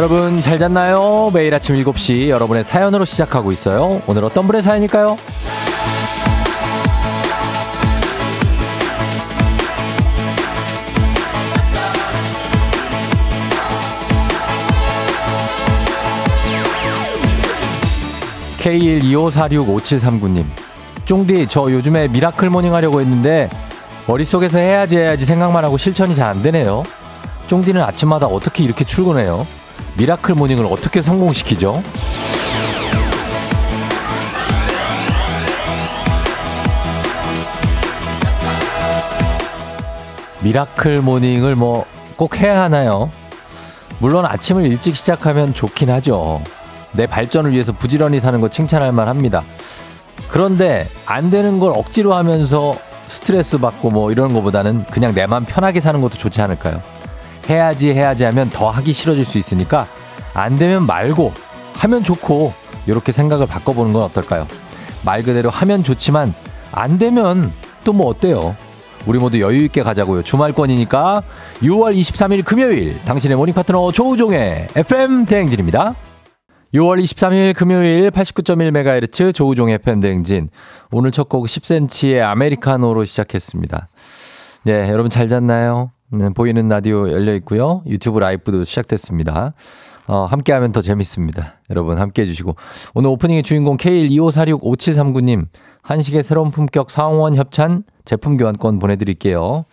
여러분 잘 잤나요? 매일 아침 7시 여러분의 사연으로 시작하고 있어요. 오늘 어떤 분의 사연일까요? K125465739님 쫑디 저 요즘에 miracle morning 하려고 했는데 머릿속에서 해야지 해야지 생각만 하고 실천이 잘 안 되네요. 쫑디는 아침마다 어떻게 이렇게 출근해요? miracle morning을 어떻게 성공시키죠? miracle morning을 뭐 꼭 해야 하나요? 물론 아침을 일찍 시작하면 좋긴 하죠. 내 발전을 위해서 부지런히 사는 거 칭찬할 만 합니다. 그런데 안 되는 걸 억지로 하면서 스트레스 받고 뭐 이런 거보다는 그냥 내맘 편하게 사는 것도 좋지 않을까요? 해야지 해야지 하면 더 하기 싫어질 수 있으니까 안 되면 말고 하면 좋고 이렇게 생각을 바꿔보는 건 어떨까요? 말 그대로 하면 좋지만 안 되면 또 뭐 어때요? 우리 모두 여유 있게 가자고요. 주말권이니까 6월 23일 금요일 당신의 morning 파트너 조우종의 FM 대행진입니다. 6월 23일 금요일 89.1MHz 조우종의 FM 대행진. 오늘 첫 곡 10cm의 아메리카노로 시작했습니다. 네, 여러분 잘 잤나요? 네, 보이는 라디오 열려 있고요. 유튜브 라이브도 시작됐습니다. 어, 함께 하면 더 재밌습니다. 여러분 함께 해 주시고. 오늘 오프닝의 주인공 K125465739님, 한식의 새로운 품격 상원 협찬 제품 교환권 보내드릴게요.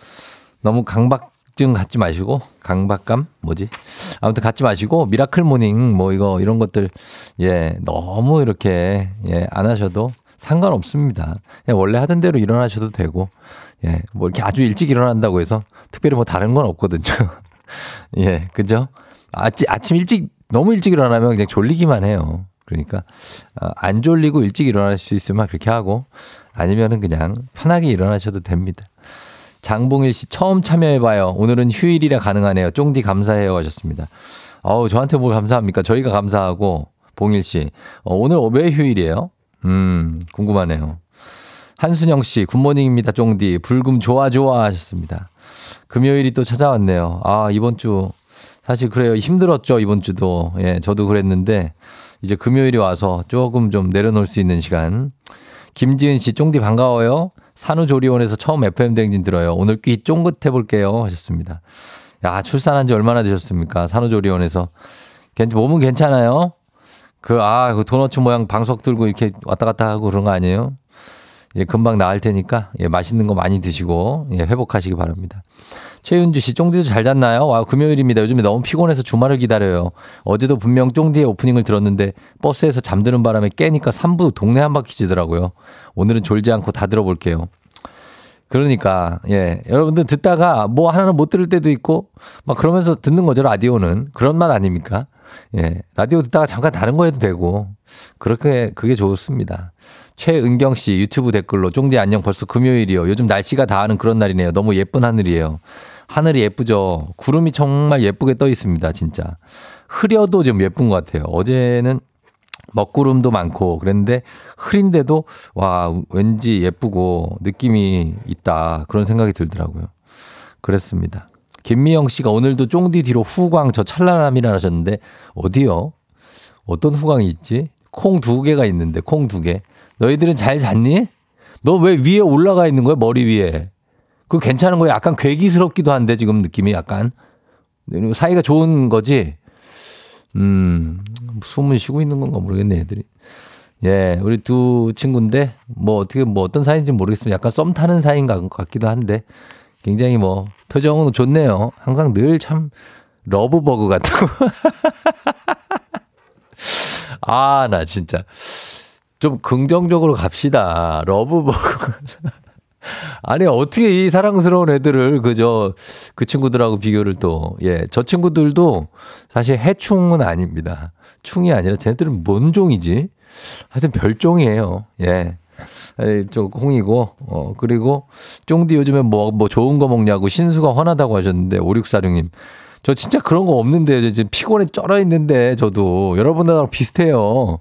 너무 강박증 갖지 마시고, 강박감? 뭐지? 아무튼 갖지 마시고, miracle morning, 뭐 이거, 이런 것들, 예, 너무 이렇게, 예, 안 하셔도 상관없습니다. 원래 하던 대로 일어나셔도 되고, 예, 뭐 이렇게 아주 일찍 일어난다고 해서 특별히 뭐 다른 건 없거든요. 예, 그죠? 아침, 아침 일찍, 너무 일찍 일어나면 그냥 졸리기만 해요. 그러니까, 어, 안 졸리고 일찍 일어날 수 있으면 그렇게 하고, 아니면은 그냥 편하게 일어나셔도 됩니다. 장봉일 씨 처음 참여해봐요. 오늘은 휴일이라 가능하네요. 쫑디 감사해요 하셨습니다. 어우, 저한테 뭘 감사합니까? 저희가 감사하고, 봉일 씨. 어, 오늘 왜 휴일이에요? 음, 궁금하네요. 한순영 씨, good morning입니다, 쫑디. 불금 좋아, 좋아 하셨습니다. 금요일이 또 찾아왔네요. 아, 이번 주, 사실 그래요. 힘들었죠, 이번 주도. 예, 저도 그랬는데, 이제 금요일이 와서 조금 좀 내려놓을 수 있는 시간. 김지은 씨, 쫑디 반가워요. 산후조리원에서 처음 FM대행진 들어요. 오늘 귀 쫑긋해 볼게요. 하셨습니다. 야, 출산한 지 얼마나 되셨습니까? 산후조리원에서. 몸은 괜찮아요? 그, 아, 그 도너츠 모양 방석 들고 이렇게 왔다 갔다 하고 그런 거 아니에요? 예, 금방 나을 테니까, 예, 맛있는 거 많이 드시고, 예, 회복하시기 바랍니다. 최윤주 씨, 쫑디도 잘 잤나요? 와, 금요일입니다. 요즘에 너무 피곤해서 주말을 기다려요. 어제도 분명 쫑디의 오프닝을 들었는데, 버스에서 잠드는 바람에 깨니까 3부 동네 한 바퀴 지더라고요. 오늘은 졸지 않고 다 들어볼게요. 그러니까, 예. 여러분들 듣다가 뭐 하나는 못 들을 때도 있고, 막 그러면서 듣는 거죠, 라디오는. 그런 맛 아닙니까? 예. 라디오 듣다가 잠깐 다른 거 해도 되고, 그렇게, 그게 좋습니다. 최은경 씨 유튜브 댓글로 쫑디 안녕 벌써 금요일이요. 요즘 날씨가 다 하는 그런 날이네요. 너무 예쁜 하늘이에요. 하늘이 예쁘죠. 구름이 정말 예쁘게 떠 있습니다. 진짜. 흐려도 좀 예쁜 것 같아요. 어제는 먹구름도 많고 그랬는데 흐린데도 와 왠지 예쁘고 느낌이 있다 그런 생각이 들더라고요. 그랬습니다. 김미영 씨가 오늘도 쫑디 뒤로 후광 저 찰나남이라 하셨는데 어디요? 어떤 후광이 있지? 콩 두 개가 있는데 콩 두 개. 너희들은 잘 잤니? 너 왜 위에 올라가 있는 거야 머리 위에? 그거 괜찮은 거야? 약간 괴기스럽기도 한데 지금 느낌이 약간 사이가 좋은 거지. 음 숨을 쉬고 있는 건가 모르겠네 애들이. 예, 우리 두 친구인데 뭐 어떻게 뭐 어떤 사이인지 모르겠습니다. 약간 썸 타는 사이인 것 같기도 한데 굉장히 뭐 표정은 좋네요. 항상 늘 참 러브버그 같다고. 아, 나 진짜. 좀 긍정적으로 갑시다. 러브버그. 아니, 어떻게 이 사랑스러운 애들을 그저 그 친구들하고 비교를 또, 예, 저 친구들도 사실 해충은 아닙니다. 충이 아니라 쟤네들은 뭔 종이지? 하여튼 별종이에요. 예. 저 홍이고, 어, 그리고 쫑디 요즘에 뭐, 뭐 좋은 거 먹냐고 신수가 화나다고 하셨는데, 5646님. 저 진짜 그런 거 없는데, 지금 피곤해 쩔어 있는데, 저도. 여러분들하고 비슷해요.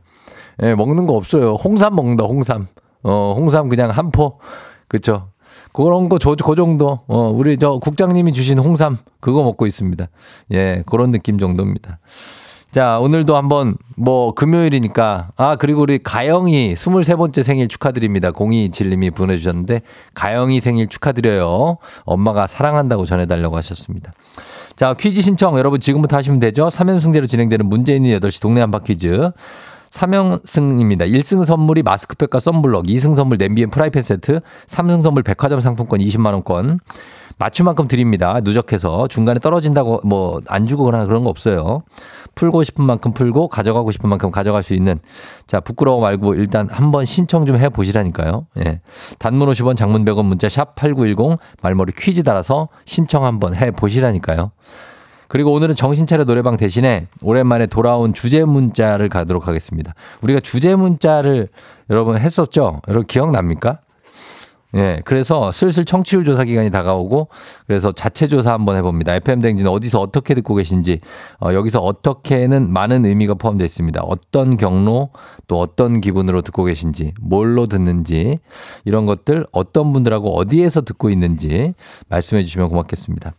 예, 먹는 거 없어요. 홍삼 먹는다, 홍삼. 어, 홍삼 그냥 한 포. 그쵸. 그런 거, 저, 그 정도. 어, 우리 저 국장님이 주신 홍삼, 그거 먹고 있습니다. 예, 그런 느낌 정도입니다. 자, 오늘도 한번 뭐 금요일이니까 아, 그리고 우리 가영이 23번째 생일 축하드립니다. 0227님이 보내주셨는데 가영이 생일 축하드려요. 엄마가 사랑한다고 전해달라고 하셨습니다. 자, 퀴즈 신청 여러분 지금부터 하시면 되죠. 3연승대로 진행되는 있는 8시 동네 한바 퀴즈. 3연승입니다. 1승 선물이 마스크팩과 썬블럭, 2승 선물 냄비 and 프라이팬 세트, 3승 선물 백화점 상품권 20만 원권. 맞춘 만큼 드립니다. 누적해서 중간에 떨어진다고 뭐 안 주거나 그런 거 없어요. 풀고 싶은 만큼 풀고 가져가고 싶은 만큼 가져갈 수 있는 자 부끄러워 말고 일단 한번 신청 좀 해 보시라니까요. 예. 단문 50원 장문 100원 문자 샵 8910 말머리 퀴즈 달아서 신청 한번 해 보시라니까요. 그리고 오늘은 정신차려 노래방 대신에 오랜만에 돌아온 주제 문자를 가도록 하겠습니다. 우리가 주제 문자를 여러분 했었죠? 여러분 기억납니까? 예, 그래서 슬슬 청취율 조사 기간이 다가오고 그래서 자체 조사 한번 해봅니다. FM 댕진 어디서 어떻게 듣고 계신지 어, 여기서 어떻게는 많은 의미가 포함되어 있습니다. 어떤 경로 또 어떤 기분으로 듣고 계신지 뭘로 듣는지 이런 것들 어떤 분들하고 어디에서 듣고 있는지 말씀해 주시면 고맙겠습니다.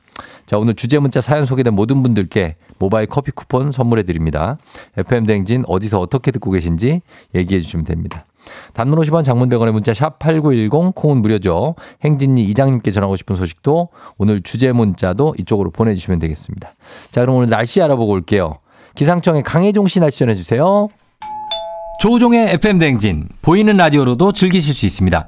자, 오늘 주제 문자 사연 소개된 모든 분들께 모바일 커피 쿠폰 선물해 드립니다. FM 댕진 어디서 어떻게 듣고 계신지 얘기해 주시면 됩니다. 단문 50원 장문 100원의 문자 샵 8910 콩은 무료죠. 행진이 이장님께 전하고 싶은 소식도 오늘 주제 문자도 이쪽으로 보내주시면 되겠습니다. 자 그럼 오늘 날씨 알아보고 올게요. 기상청의 강혜종 씨 날씨 전해주세요. 조우종의 FM 댕진 보이는 라디오로도 즐기실 수 있습니다.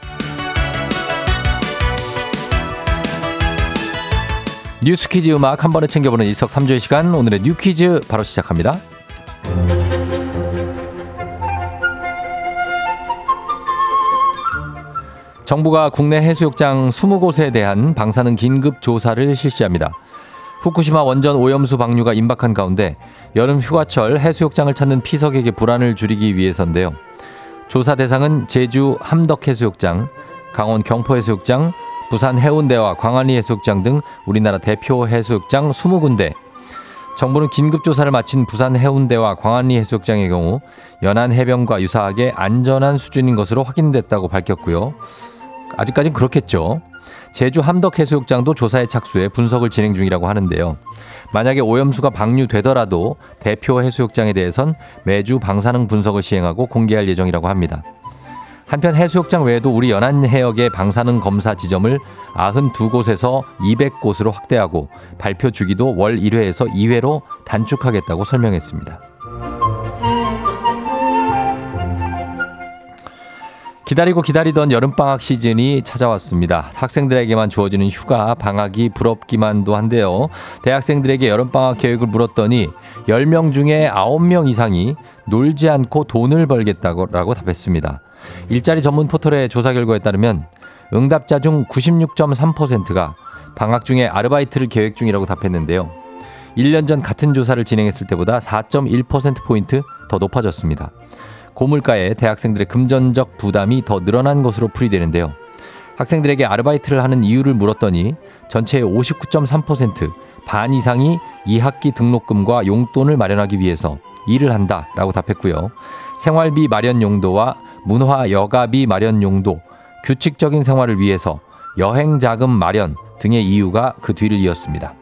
뉴스 퀴즈 음악 한 번에 챙겨보는 일석삼조의 시간 오늘의 뉴 퀴즈 바로 시작합니다 정부가 국내 해수욕장 20곳에 대한 방사능 긴급 조사를 실시합니다. 후쿠시마 원전 오염수 방류가 임박한 가운데 여름 휴가철 해수욕장을 찾는 피서객의 불안을 줄이기 위해서인데요. 조사 대상은 제주 함덕해수욕장, 강원 경포해수욕장, 부산 해운대와 광안리 해수욕장 등 우리나라 대표 해수욕장 20군데. 정부는 긴급 조사를 마친 부산 해운대와 광안리 해수욕장의 경우 연안 해변과 유사하게 안전한 수준인 것으로 확인됐다고 밝혔고요. 아직까진 그렇겠죠. 제주 함덕해수욕장도 조사에 착수해 분석을 진행 중이라고 하는데요. 만약에 오염수가 방류되더라도 대표 해수욕장에 대해선 매주 방사능 분석을 시행하고 공개할 예정이라고 합니다. 한편 해수욕장 외에도 우리 연안 해역의 방사능 검사 지점을 92곳에서 200곳으로 확대하고 발표 주기도 월 1회에서 2회로 단축하겠다고 설명했습니다. 기다리고 기다리던 여름방학 시즌이 찾아왔습니다. 학생들에게만 주어지는 휴가, 방학이 부럽기만도 한데요. 대학생들에게 여름방학 계획을 물었더니 10명 중에 9명 이상이 놀지 않고 돈을 벌겠다고 답했습니다. 일자리 전문 포털의 조사 결과에 따르면 응답자 중 96.3%가 방학 중에 아르바이트를 계획 중이라고 답했는데요. 1년 전 같은 조사를 진행했을 때보다 4.1%포인트 더 높아졌습니다. 고물가에 대학생들의 금전적 부담이 더 늘어난 것으로 풀이되는데요. 학생들에게 아르바이트를 하는 이유를 물었더니 전체의 59.3%, 반 이상이 2학기 등록금과 용돈을 마련하기 위해서 일을 한다 라고 답했고요. 생활비 마련 용도와 문화 여가비 마련 용도, 규칙적인 생활을 위해서 여행 자금 마련 등의 이유가 그 뒤를 이었습니다.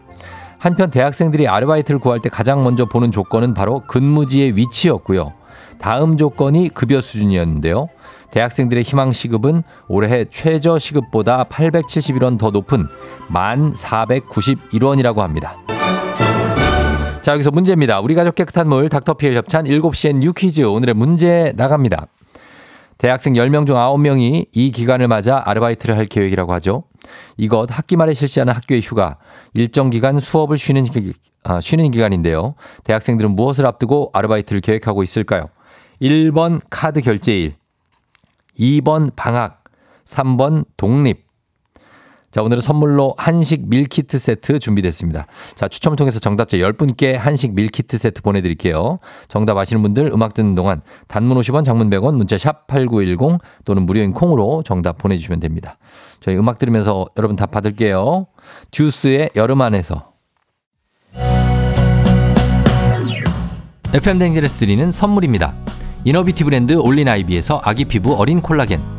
한편 대학생들이 아르바이트를 구할 때 가장 먼저 보는 조건은 바로 근무지의 위치였고요. 다음 조건이 급여 수준이었는데요. 대학생들의 희망 시급은 올해 최저 시급보다 871원 더 높은 1,491원이라고 합니다. 자, 여기서 문제입니다. 우리 가족 깨끗한 물 닥터피엘 협찬 7시엔 뉴 퀴즈 오늘의 문제 나갑니다. 대학생 10명 중 9명이 이 기간을 맞아 아르바이트를 할 계획이라고 하죠. 이것 학기 말에 실시하는 학교의 휴가, 일정 기간 수업을 쉬는, 기, 아, 쉬는 기간인데요. 대학생들은 무엇을 앞두고 아르바이트를 계획하고 있을까요? 1번 카드 결제일, 2번 방학, 3번 독립. 자, 오늘은 선물로 한식 밀키트 세트 준비됐습니다. 자, 추첨을 통해서 정답자 10분께 한식 밀키트 세트 보내드릴게요. 정답 아시는 분들 음악 듣는 동안 단문 50원, 장문 100원, 문자 샵 8910 또는 무료인 콩으로 정답 보내주시면 됩니다. 저희 음악 들으면서 여러분 답 받을게요. 듀스의 여름 안에서. FM 대행진에서 드리는 선물입니다. inner beauty 브랜드 올린 아이비에서 아기 피부 어린 콜라겐.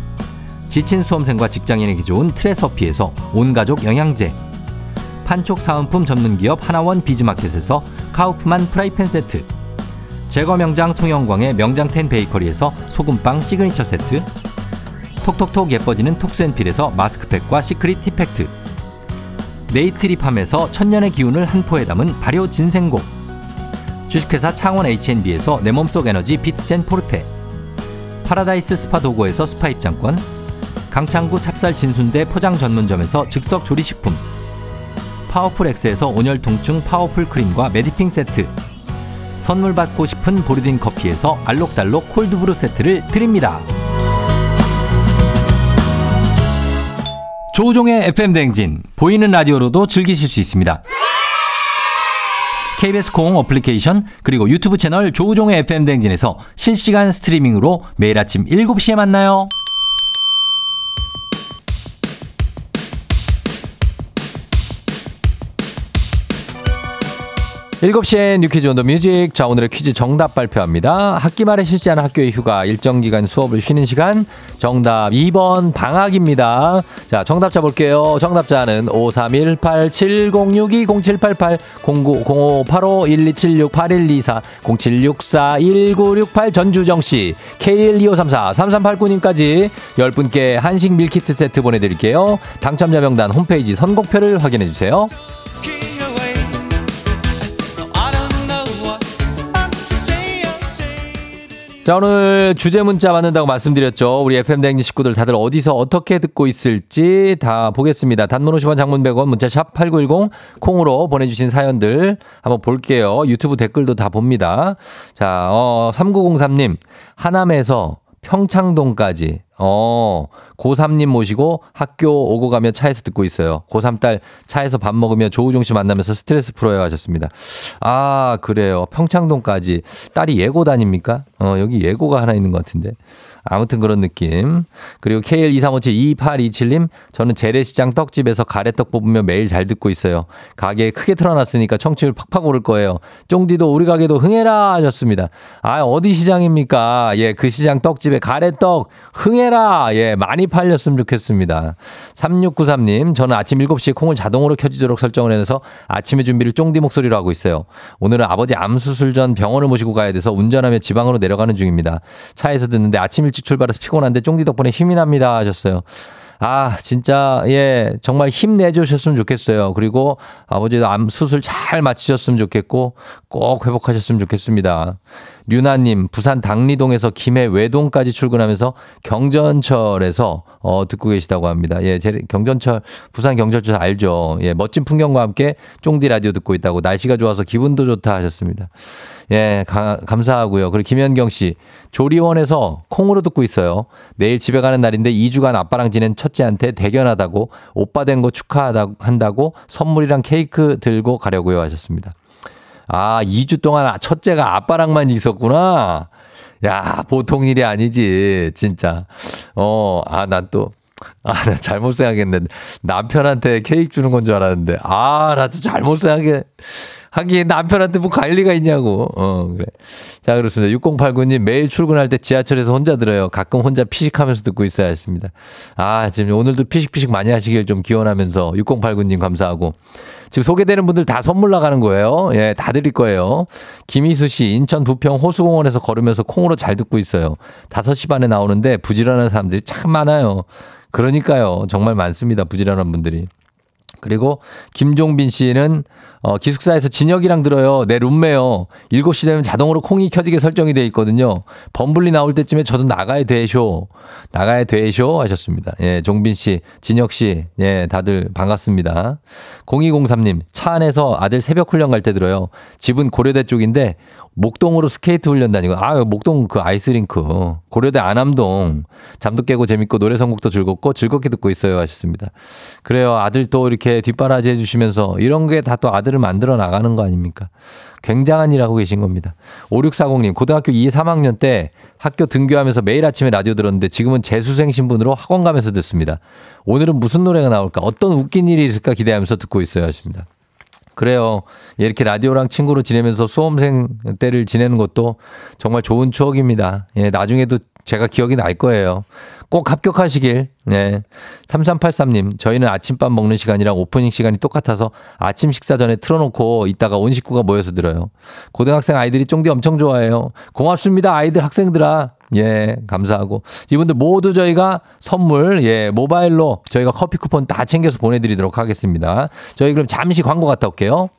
지친 수험생과 직장인에게 좋은 트레서피에서 온가족 영양제. 판촉 사은품 전문 기업 하나원 비즈마켓에서 카우프만 프라이팬 세트. 제과 명장 송영광의 명장텐 베이커리에서 소금빵 시그니처 세트. 톡톡톡 예뻐지는 톡스앤필에서 마스크팩과 시크릿 티팩트. 네이트리팜에서 천년의 기운을 한 포에 담은 발효 진생고 주식회사 창원 H&B에서 내 몸속 에너지 비트젠 포르테. 파라다이스 스파 도고에서 스파 입장권 강창구 찹쌀 진순대 포장 전문점에서 즉석 조리식품 파워풀 엑스에서 온열 통증 파워풀 크림과 메디핑 세트 선물 받고 싶은 보르딘 커피에서 알록달록 콜드브루 세트를 드립니다. 조우종의 FM 대행진 보이는 라디오로도 즐기실 수 있습니다. KBS 콩 어플리케이션 그리고 유튜브 채널 조우종의 FM 대행진에서 실시간 스트리밍으로 매일 아침 7시에 만나요. 7시에 You Quiz on the Music. 자, 오늘의 퀴즈 정답 발표합니다. 학기 말에 실시하는 학교의 휴가, 일정 기간 수업을 쉬는 시간. 정답 2번 방학입니다. 자, 정답자 볼게요. 정답자는 5318-7062-0788, 090585-1276-8124, 0764-1968 전주정씨, K12534-3389님까지 10분께 한식 밀키트 세트 보내드릴게요. 당첨자 명단 홈페이지 선곡표를 확인해주세요. 자, 오늘 주제 문자 받는다고 말씀드렸죠. 우리 FM대행진 식구들 다들 어디서 어떻게 듣고 있을지 다 보겠습니다. 단문 50원 장문 100원 문자 샵 8910 콩으로 보내주신 사연들 한번 볼게요. 유튜브 댓글도 다 봅니다. 자, 어, 3903님, 하남에서 평창동까지 어, 고3님 모시고 학교 오고 가며 차에서 듣고 있어요. 고3 딸 차에서 밥 먹으며 조우종 씨 만나면서 스트레스 풀어야 하셨습니다. 아, 그래요. 평창동까지. 딸이 예고 다닙니까? 어, 여기 예고가 하나 있는 것 같은데. 아무튼 그런 느낌. 그리고 KL2357-2827님, 저는 재래시장 떡집에서 가래떡 뽑으며 매일 잘 듣고 있어요. 가게에 크게 틀어놨으니까 청취율 팍팍 오를 거예요. 쫑디도 우리 가게도 흥해라 하셨습니다. 아, 어디 시장입니까? 예, 그 시장 떡집에 가래떡 흥해라. 예, 많이 팔렸으면 좋겠습니다. 3693님, 저는 아침 7시에 콩을 자동으로 켜지도록 설정을 해서 아침의 준비를 쫑디 목소리로 하고 있어요. 오늘은 아버지 암 수술 전 병원을 모시고 가야 돼서 운전하며 지방으로 내려가는 중입니다. 차에서 듣는데 아침 일찍 출발해서 피곤한데 쫑디 덕분에 힘이 납니다 하셨어요. 아, 진짜, 예, 정말 힘내주셨으면 좋겠어요. 그리고 아버지도 암 수술 잘 마치셨으면 좋겠고, 꼭 회복하셨으면 좋겠습니다. 류나님, 부산 당리동에서 김해 외동까지 출근하면서 경전철에서 어, 듣고 계시다고 합니다. 예, 제, 경전철, 부산 경전철 알죠. 예, 멋진 풍경과 함께 쫑디 라디오 듣고 있다고 날씨가 좋아서 기분도 좋다 하셨습니다. 예, 가, 감사하고요. 그리고 김현경 씨, 조리원에서 콩으로 듣고 있어요. 내일 집에 가는 날인데 2주간 아빠랑 지낸 첫째한테 대견하다고 오빠 된 거 축하한다고 선물이랑 케이크 들고 가려고요 하셨습니다. 아, 2주 동안 첫째가 아빠랑만 있었구나. 야, 보통 일이 아니지, 진짜. 어, 아, 난 또, 아, 나 잘못 생각했는데. 남편한테 케이크 주는 건 줄 알았는데. 아, 나도 잘못 생각해. 하기에 남편한테 뭐 관리가 있냐고. 어, 그래. 자, 그렇습니다. 6089님 매일 출근할 때 지하철에서 혼자 들어요. 가끔 혼자 피식하면서 듣고 있어야 했습니다. 아, 지금 오늘도 피식피식 많이 하시길 좀 기원하면서 6089님 감사하고. 지금 소개되는 분들 다 선물 나가는 거예요. 예, 다 드릴 거예요. 김희수 씨, 인천 부평 호수공원에서 걸으면서 콩으로 잘 듣고 있어요. 5시 반에 나오는데 부지런한 사람들이 참 많아요. 그러니까요. 정말 많습니다. 부지런한 분들이. 그리고 김종빈 씨는 어, 기숙사에서 진혁이랑 들어요. 내 룸메요. 7시 되면 자동으로 콩이 켜지게 설정이 돼 있거든요. 범블리 나올 때쯤에 저도 나가야 되쇼. 나가야 되쇼 하셨습니다. 예, 종빈 씨, 진혁 씨, 예, 다들 반갑습니다. 0203님, 차 안에서 아들 새벽 훈련 갈 때 들어요. 집은 고려대 쪽인데 목동으로 스케이트 훈련 다니고, 아, 목동 그 아이스링크. 고려대 안암동. 잠도 깨고 재밌고 노래 선곡도 즐겁고 즐겁게 듣고 있어요. 하셨습니다. 그래요. 아들 또 이렇게 뒷바라지 해주시면서 이런 게 다 또 아들 을 만들어 나가는 거 아닙니까? 굉장한 일 하고 계신 겁니다. 5640님, 고등학교 2, 3학년 때 학교 등교하면서 매일 아침에 라디오 들었는데 지금은 재수생 신분으로 학원 가면서 듣습니다. 오늘은 무슨 노래가 나올까? 어떤 웃긴 일이 있을까 기대하면서 듣고 있어요. 하십니다. 그래요. 이렇게 라디오랑 친구로 지내면서 수험생 때를 지내는 것도 정말 좋은 추억입니다. 예, 나중에도 제가 기억이 날 거예요. 꼭 합격하시길. 네. 3383님, 저희는 아침밥 먹는 시간이랑 오프닝 시간이 똑같아서 아침 식사 전에 틀어놓고 있다가 온 식구가 모여서 들어요. 고등학생 아이들이 쫑디 엄청 좋아해요. 고맙습니다. 아이들 학생들아. 예, 감사하고. 이분들 모두 저희가 선물, 예, 모바일로 저희가 커피 쿠폰 다 챙겨서 보내드리도록 하겠습니다. 저희 그럼 잠시 광고 갔다 올게요.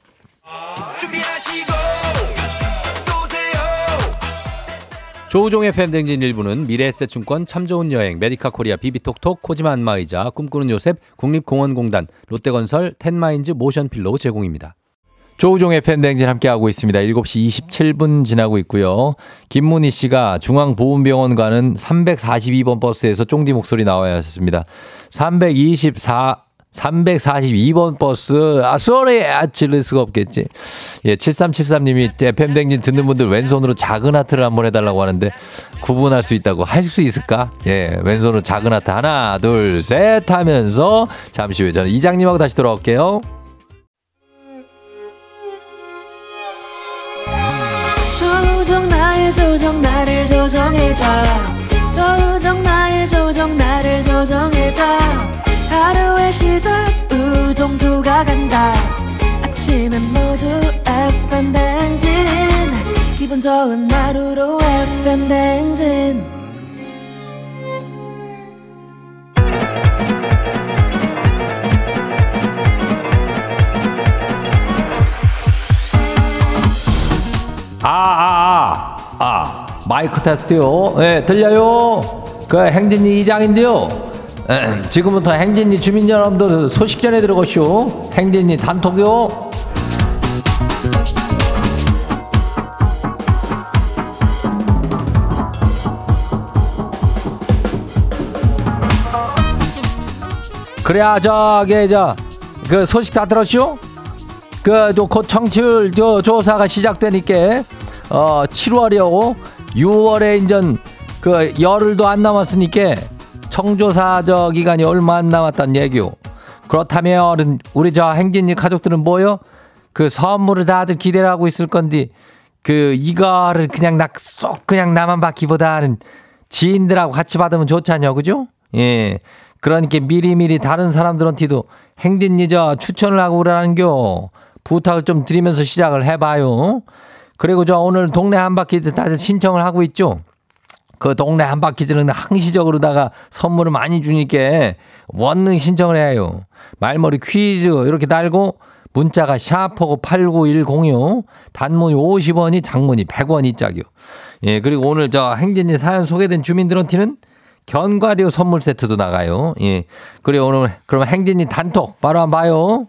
조우종의 FM 대행진 일부는 미래에셋증권 참 좋은 여행 메디카 코리아 비비톡톡 코지마 안마의자 꿈꾸는 요셉 국립공원공단 롯데건설 텐마인즈 모션필로 제공입니다. 조우종의 FM 대행진 함께하고 있습니다. 7시 27분 지나고 있고요. 김문희 씨가 중앙보훈병원 가는 342번 버스에서 쫑디 목소리 나와야 했습니다. 324 342번 버스, 아, sorry! 아, 질릴 수가 없겠지. 예, 7373님이 FM대행진 듣는 분들 왼손으로 작은 하트를 한번 해달라고 하는데 구분할 수 있다고 할 수 있을까? 예, 왼손으로 작은 하트 하나, 둘, 셋 하면서 잠시 후에 저는 이장님하고 다시 돌아올게요. 조정 나의 조정 나를 조정해줘 조정 나의 조정 나를 조정해줘 하루의 시절 우정조가 간다 아침엔 모두 FM 댕진 기분 좋은 하루로 FM 댕진 아, 아, 아, 아, 마이크 테스트요. 예, 들려요? 그 행진이 이장인데요. 에, 지금부터 행진이 주민 여러분들 소식 전해 들어가시오. 행진이 단톡요. 그래야 저기 저그 소식 다 들었시오? 그곧 청취율 저 조사가 시작되니까 어 7월이요 6월에 인전 그 열흘도 안 남았으니까 청조사 저 기간이 얼마 안 남았단 얘기요. 그렇다면 우리 저 행진이 가족들은 뭐요? 그 선물을 다들 기대를 하고 있을 건데 그 이거를 그냥 낙쏙 그냥 나만 받기보다는 지인들하고 같이 받으면 좋잖아요, 그죠? 예. 그러니까 미리미리 다른 사람들한테도 행진이 저 추천을 하고 그러는겨. 부탁을 좀 드리면서 시작을 해봐요. 그리고 저 오늘 동네 한 바퀴즈 다들 신청을 하고 있죠. 그 동네 한 바퀴즈는 항시적으로다가 선물을 많이 주니까 원능 신청을 해요. 말머리 퀴즈 이렇게 달고 문자가 샤프고 8910이요. 단문이 50원이 장문이 100원이 짝이요. 예, 그리고 오늘 저 행진이 사연 소개된 주민들한테는 견과류 선물 세트도 나가요. 예. 그리고 오늘 그럼 행진이 단톡 바로 한번 봐요.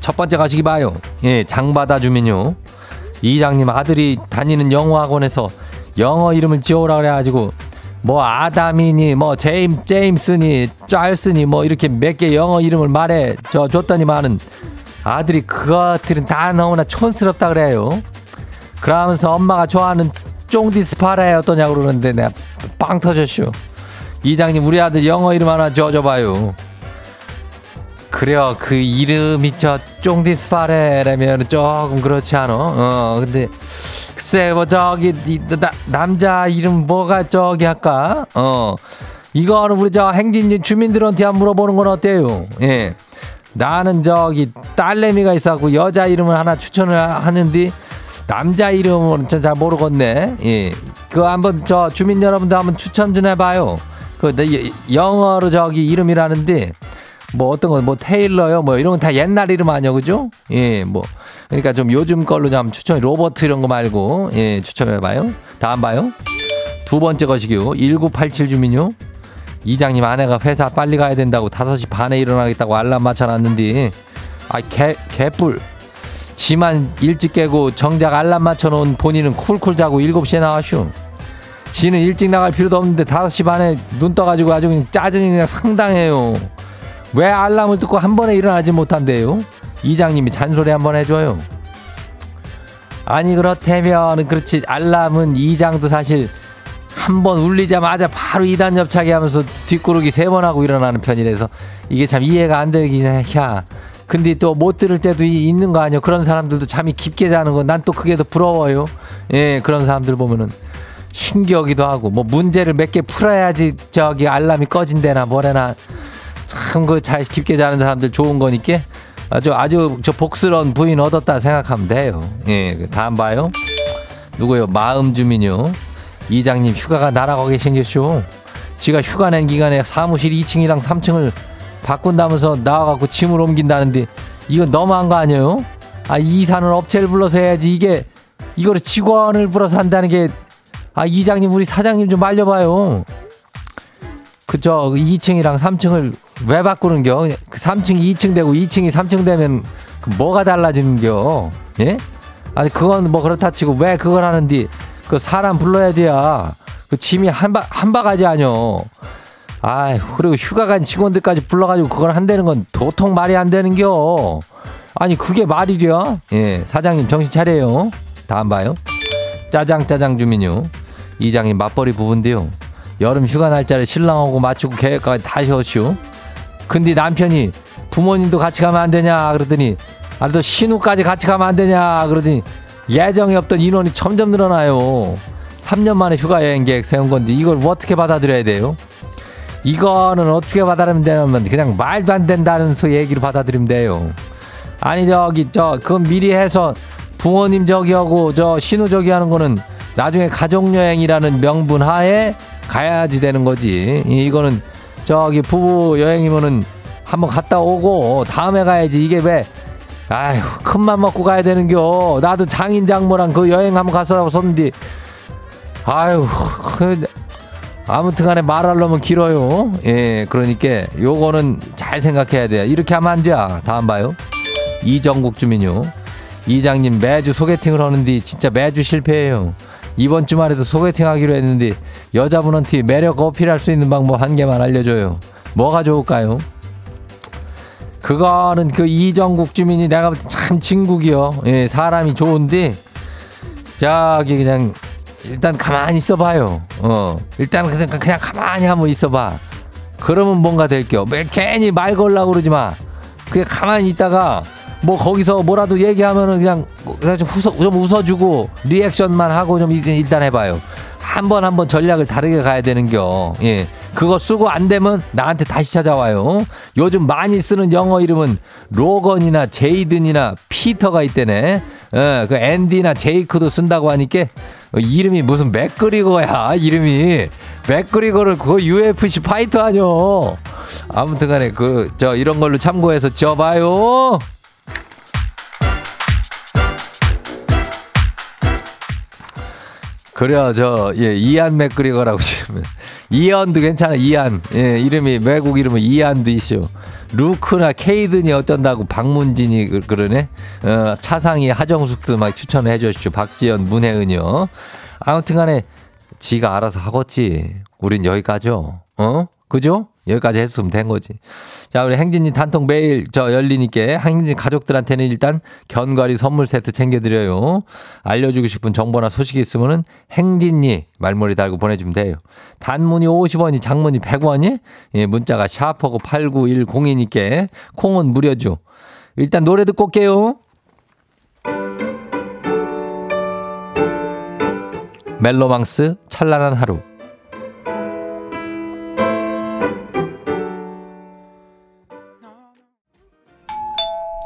첫 번째 가시기 봐요. 예, 장바다 주민요. 이장님 아들이 다니는 영어 학원에서 영어 이름을 지어오라 그래가지고 뭐 아담이니 뭐 제임 제임스니 짤스니 뭐 이렇게 몇 개 영어 이름을 말해 저 줬더니만은 아들이 그것들은 다 너무나 촌스럽다 그래요. 그러면서 엄마가 좋아하는 쫑디스파라에 어떠냐고 그러는데 내가 빵 터졌슈. 이장님 우리 아들 영어 이름 하나 줘줘봐요. 그래요 그 이름이 저 쫑디스파레라면 조금 그렇지 않아? 어 근데 글쎄 뭐 저기 이, 나, 남자 이름 뭐가 저기 할까? 어 이거는 우리 저 행진 주민들한테 한번 물어보는 건 어때요? 예. 나는 저기 딸내미가 있어갖고 여자 이름을 하나 추천을 하는데 남자 이름은 잘 모르겠네. 예. 그 한번 저 주민 여러분들 한번 추천 좀 해봐요. 그 영어로 저기 이름이라는데 뭐 어떤 거 뭐 테일러요 뭐 이런 건 다 옛날 이름 아니야 그죠? 예, 뭐 그러니까 좀 요즘 걸로 좀 추천 로버트 이런 거 말고 예, 추천해 봐요. 다음 봐요. 두 번째 것이요. 1987 주민요. 이장님 아내가 회사 빨리 가야 된다고 5시 반에 일어나겠다고 알람 맞춰놨는데 아 개, 개뿔 지만 일찍 깨고 정작 알람 맞춰놓은 본인은 쿨쿨 자고 7시에 나왔슈 지는 일찍 나갈 필요도 없는데 5시 반에 눈 떠가지고 아주 짜증이 그냥 상당해요 왜 알람을 듣고 한 번에 일어나지 못한대요 이장님이 잔소리 한 번 해줘요 아니 그렇다면 그렇지 알람은 이장도 사실 한 번 울리자마자 바로 이단 옆차기 하면서 뒷구르기 세 번 하고 일어나는 편이라서 이게 참 이해가 안 되긴 해. 근데 또 못 들을 때도 있는 거 아니요. 그런 사람들도 잠이 깊게 자는 건 난 또 그게 더 부러워요. 예, 그런 사람들 보면은 신기하기도 하고 뭐 문제를 몇 개 풀어야지 저기 알람이 꺼진대나 뭐래나 참 그 잘 깊게 자는 사람들 좋은 거니까 아주 아주 저 복스러운 부인 얻었다 생각하면 돼요. 예, 그 다음 봐요. 누구요? 마음 주민요. 이장님 휴가가 날아가게 생겼쇼. 지가 휴가 낸 기간에 사무실 2층이랑 3층을 바꾼다면서 나와갖고 짐을 옮긴다는데 이건 너무한 거 아니에요? 아 이사는 업체를 불러서 해야지 이게 이거를 직원을 불러서 한다는 게 아 이장님 우리 사장님 좀 말려봐요. 그저 2층이랑 3층을 왜 바꾸는겨? 그 3층 2층 되고 2층이 3층 되면 그 뭐가 달라지는겨? 예? 아니 그건 뭐 그렇다 치고 왜 그걸 하는디 그 사람 불러야 돼야 그 짐이 한바 한 바가지 아니여. 아이 그리고 휴가 간 직원들까지 불러가지고 그걸 한다는 건 도통 말이 안 되는겨. 아니 그게 말이 돼? 예 사장님 정신 차려요. 다음 봐요. 짜장 짜장 주민요. 이장님 맞벌이 부부인데요. 여름 휴가 날짜를 신랑하고 맞추고 계획까지 다 세웠슈. 근데 남편이 부모님도 같이 가면 안 되냐 그러더니 아또 신우까지 같이 가면 안 되냐 그러더니 예정이 없던 인원이 점점 늘어나요. 3년 만에 휴가 여행 계획 세운 건데 이걸 어떻게 받아들여야 돼요? 이거는 어떻게 받아들이면 되냐면 그냥 말도 안 된다는 소 얘기로 받아들이면 돼요. 아니 저기 저 그건 미리 해서 부모님 저기 하고 저 신우 저기 하는 거는 나중에 가족 여행이라는 명분 하에 가야지 되는 거지. 이거는 저기 부부 여행이면은 한번 갔다 오고 다음에 가야지 이게 왜 아휴 큰맘 먹고 가야 되는겨. 나도 장인 장모랑 그 여행 한번 갔어 왔었는데 아휴 그 아무튼 간에 말하려면 길어요. 예, 그러니까 요거는 잘 생각해야 돼요. 이렇게 하면 안 돼. 다음 봐요. 이정국 주민요. 이장님 매주 소개팅을 하는데 진짜 매주 실패해요. 이번 주말에도 소개팅 하기로 했는데 여자분한테 매력 어필할 수 있는 방법 한 개만 알려줘요. 뭐가 좋을까요? 그거는 그 이정국 주민이 내가 참 진국이요. 예, 사람이 좋은데 저기 그냥 일단 가만히 있어봐요. 어, 일단 그냥 그냥 가만히 한번 있어봐. 그러면 뭔가 될게요. 괜히 말 걸라고 그러지 마. 그냥 가만히 있다가 뭐 거기서 뭐라도 얘기하면은 그냥 그냥 좀, 웃어, 좀 웃어주고 리액션만 하고 좀 일단 해봐요. 한 번 한 번 전략을 다르게 가야 되는겨. 예. 그거 쓰고 안 되면 나한테 다시 찾아와요. 요즘 많이 쓰는 영어 이름은 로건이나 제이든이나 피터가 있대네. 예, 그 앤디나 제이크도 쓴다고 하니까 이름이 무슨 맥그리거야 이름이 맥그리거를 그거 UFC 파이터 아니요. 아무튼 간에 그 저 이런 걸로 참고해서 지어봐요. 그래요, 저, 예, 이안 맥그리거라고 지금. 이안도 괜찮아, 이안. 예, 이름이, 외국 이름은 이안도 있어. 루크나 케이든이 어쩐다고 박문진이 그, 그러네. 어, 차상희, 하정숙도 막 추천해 주십시오. 박지연, 문혜은이요. 아무튼 간에 지가 알아서 하겠지. 우린 여기까지요. 어? 그죠? 여기까지 했으면 된 거지. 자, 우리 행진이 단통 매일 저 열리니께 행진 가족들한테는 일단 견과리 선물 세트 챙겨드려요. 알려주고 싶은 정보나 소식이 있으면은 행진이 말머리 달고 보내주면 돼요. 단문이 50원이 장문이 100원이 예, 문자가 샤퍼고 8910이니께 콩은 무료죠. 일단 노래 듣고 올게요. 멜로망스 찬란한 하루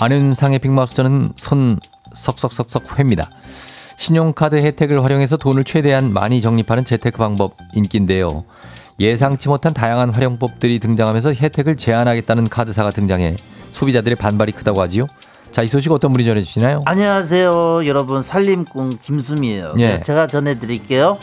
안윤상의 빅마우스 저는 손 석석석석 회입니다. 신용카드 혜택을 활용해서 돈을 최대한 많이 적립하는 재테크 방법 인기인데요. 예상치 못한 다양한 활용법들이 등장하면서 혜택을 제한하겠다는 카드사가 등장해 소비자들의 반발이 크다고 하지요. 자, 이 소식 어떤 분이 전해주시나요? 안녕하세요, 여러분 살림꾼 김수미예요. 예. 제가 전해드릴게요.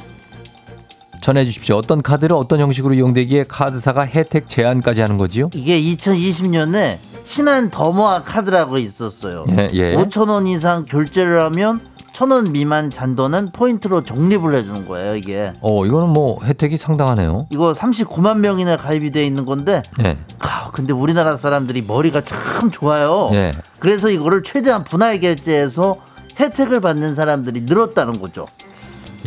전해주십시오. 어떤 카드를 어떤 형식으로 이용되기에 카드사가 혜택 제한까지 하는 거지요? 이게 2020년에 신한 더모아 카드라고 있었어요. 예, 예. 5천 원 이상 결제를 하면 천 원 미만 잔돈은 포인트로 적립을 해주는 거예요. 이게 어, 이거는 뭐 혜택이 상당하네요. 이거 39만 명이나 가입이 돼 있는 건데, 예. 아, 근데 우리나라 사람들이 머리가 참 좋아요. 예. 그래서 이거를 최대한 분할 결제해서 혜택을 받는 사람들이 늘었다는 거죠.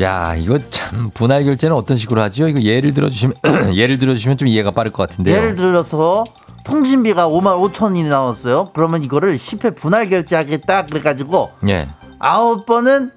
야, 이거 참 분할 결제는 어떤 식으로 하지요? 이거 예를 들어 주시면 예를 들어 주시면 좀 이해가 빠를 것 같은데요. 예를 들어서 통신비가 5만 5천 원이 나왔어요. 그러면 이거를 10회 분할 결제하겠다 그래가지고 예. 아홉 번은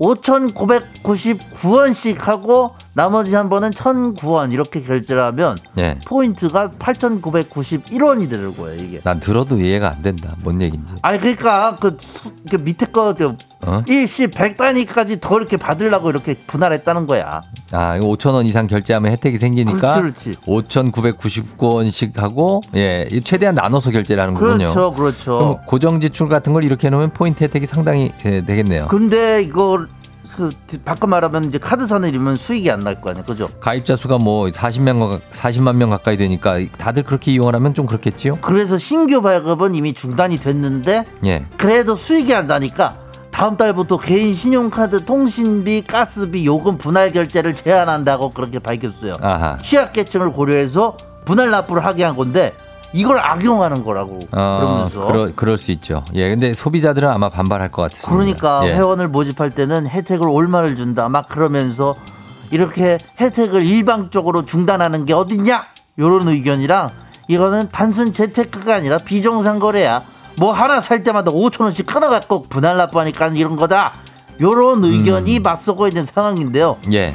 5,999원씩 하고 나머지 한 번은 1,009원 이렇게 결제를 하면 예. 포인트가 8,991원이 되는 거예요 이게. 난 들어도 이해가 안 된다. 뭔 얘긴지. 아니 그러니까 그, 수- 그 밑에 거저 어? 일시 100단위까지 더 이렇게 받으려고 이렇게 분할했다는 거야. 아, 이거 5천 원 이상 결제하면 혜택이 생기니까 그렇지, 그렇지. 5,999원씩 하고 예, 이 최대한 나눠서 결제를 하는 거군요. 그렇죠, 그렇죠. 고정 지출 같은 걸 이렇게 해 놓으면 포인트 혜택이 상당히 예, 되겠네요. 근데 이걸 그 바꿔 말하면 이제 카드 사는 이러면 수익이 안 날 거 아니에요, 그죠? 가입자 수가 뭐 40명 40만 명 가까이 되니까 다들 그렇게 이용을 하면 좀 그렇겠지요? 그래서 신규 발급은 이미 중단이 됐는데 예. 그래도 수익이 안 나니까 다음 달부터 개인 신용카드 통신비 가스비 요금 분할 결제를 제한한다고 그렇게 밝혔어요 아하. 취약계층을 고려해서 분할 납부를 하게 한 건데 이걸 악용하는 거라고 어, 그러면서 그러, 그럴 수 있죠. 예, 근데 소비자들은 아마 반발할 것 같아요. 그러니까 예. 회원을 모집할 때는 혜택을 얼마를 준다 막 그러면서 이렇게 혜택을 일방적으로 중단하는 게 어딨냐 요런 의견이랑 이거는 단순 재테크가 아니라 비정상 거래야 뭐 하나 살 때마다 5천 원씩 하나 갖고 분할 납부하니까 이런 거다 요런 음. 의견이 맞서고 있는 상황인데요 예.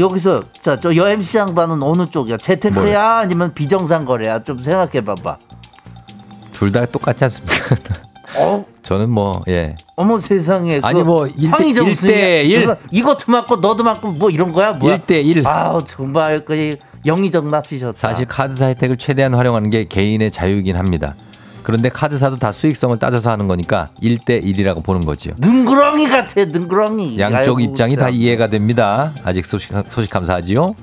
여기서 자저 여 MC 양반은 어느 쪽이야 재테크야 뭐요? 아니면 비정상 거래야 좀 생각해 봐봐 둘 다 똑같지 않습니까? 어 저는 뭐 예. 어머 세상에 아니, 그뭐 일대- 황희정수야. 일대일. 이거- 이것도 맞고 너도 맞고 뭐 이런 거야 뭐야 1대 1. 아우 정말 그 영의정 납치셨다 사실 카드사 혜택을 최대한 활용하는 게 개인의 자유이긴 합니다. 그런데 카드사도 다 수익성을 따져서 하는 거니까 1대1이라고 보는 거죠. 능구렁이 같아 능구렁이 양쪽 아이고, 입장이 다 참. 이해가 됩니다. 아직 소식, 소식 감사하지요.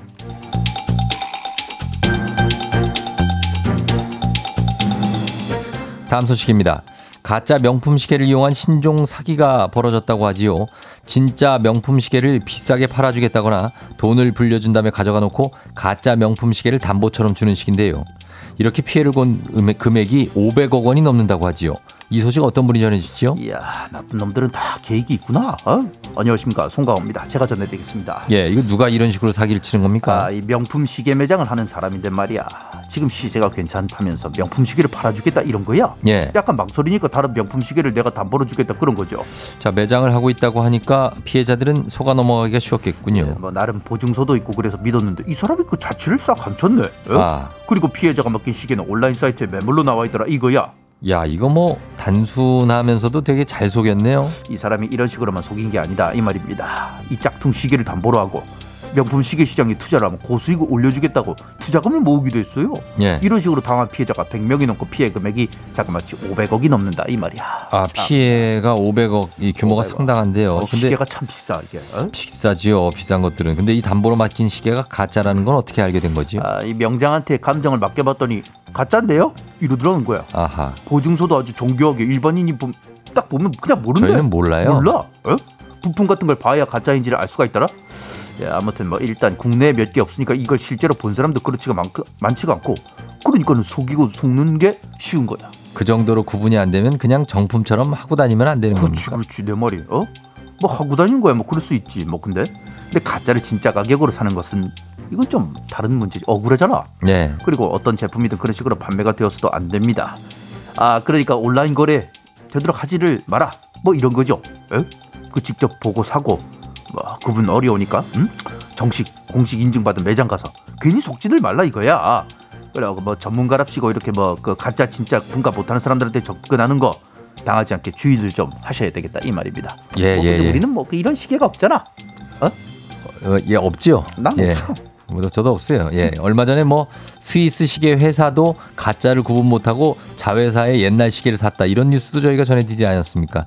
다음 소식입니다. 가짜 명품 시계를 이용한 신종 사기가 벌어졌다고 하지요. 진짜 명품 시계를 비싸게 팔아주겠다거나 돈을 불려준 다음에 가져가 놓고 가짜 명품 시계를 담보처럼 주는 식인데요. 이렇게 피해를 본 금액이 500억 원이 넘는다고 하지요. 이 소식 어떤 분이 전해주시죠? 이야 나쁜 놈들은 다 계획이 있구나 어? 안녕하십니까 송가호입니다 제가 전해드리겠습니다 예, 이거 누가 이런 식으로 사기를 치는 겁니까? 아, 이 명품 시계 매장을 하는 사람인데 말이야 지금 시세가 괜찮다면서 명품 시계를 팔아주겠다 이런 거야 예. 약간 망설이니까 다른 명품 시계를 내가 담보로 주겠다 그런 거죠 자, 매장을 하고 있다고 하니까 피해자들은 속아 넘어가기가 쉬웠겠군요. 뭐 나름 보증서도 있고 그래서 믿었는데 이 사람이 그 자취를 싹 감췄네. 어? 아. 그리고 피해자가 맡긴 시계는 온라인 사이트에 매물로 나와 있더라 이거야. 야, 이거 뭐 단순하면서도 되게 잘 속였네요. 이 사람이 이런 식으로만 속인 게 아니다 이 말입니다. 이 짝퉁 시계를 담보로 하고 명품 시계 시장에 투자를 하면 고수익을 올려주겠다고 투자금을 모으기도 했어요. 예. 이런 식으로 당한 피해자가 100명이 넘고 피해 금액이 자그마치 500억이 넘는다 이 말이야. 아, 피해가 500억 이 규모가 500억. 상당한데요. 어, 시계가 참 비싸 이게. 어? 비싸지요. 비싼 것들은. 근데 이 담보로 맡긴 시계가 가짜라는 건 어떻게 알게 된 거지요? 아, 이 명장한테 감정을 맡겨봤더니 가짜인데요? 이러더라는 거야. 아하. 보증서도 아주 정교하게 일반인이 보- 딱 보면 그냥 모른대. 저희는 몰라요. 몰라. 어? 부품 같은 걸 봐야 가짜인지를 알 수가 있더라. 예, 아무튼 뭐 일단 국내에 몇 개 없으니까 이걸 실제로 본 사람도 그렇지가 많, 많지가 않고 그러니까는 속이고 속는 게 쉬운 거야. 그 정도로 구분이 안 되면 그냥 정품처럼 하고 다니면 안 되는 그렇지, 겁니까? 그렇지 내 말이. 어? 뭐 하고 다니는 거야. 뭐 그럴 수 있지. 뭐 근데 근데 가짜를 진짜 가격으로 사는 것은 이건 좀 다른 문제지. 억울하잖아. 네. 그리고 어떤 제품이든 그런 식으로 판매가 되었어도 안 됩니다. 아 그러니까 온라인 거래 되도록 하지를 마라. 뭐 이런 거죠. 에? 그 직접 보고 사고 뭐 구분 어려우니까 음? 정식 공식 인증받은 매장 가서 괜히 속지들 말라 이거야. 그래고 뭐 전문가랍시고 이렇게 뭐 그 가짜 진짜 분가 못하는 사람들한테 접근하는 거 당하지 않게 주의를 좀 하셔야 되겠다 이 말입니다. 예, 뭐 예, 예. 우리는 뭐 이런 시계가 없잖아. 어, 예, 없지요. 난 예. 없어. 뭐 저도 없어요. 예. 얼마 전에 뭐 스위스 시계 회사도 가짜를 구분 못하고 자회사의 옛날 시계를 샀다. 이런 뉴스도 저희가 전해드리지 않았습니까?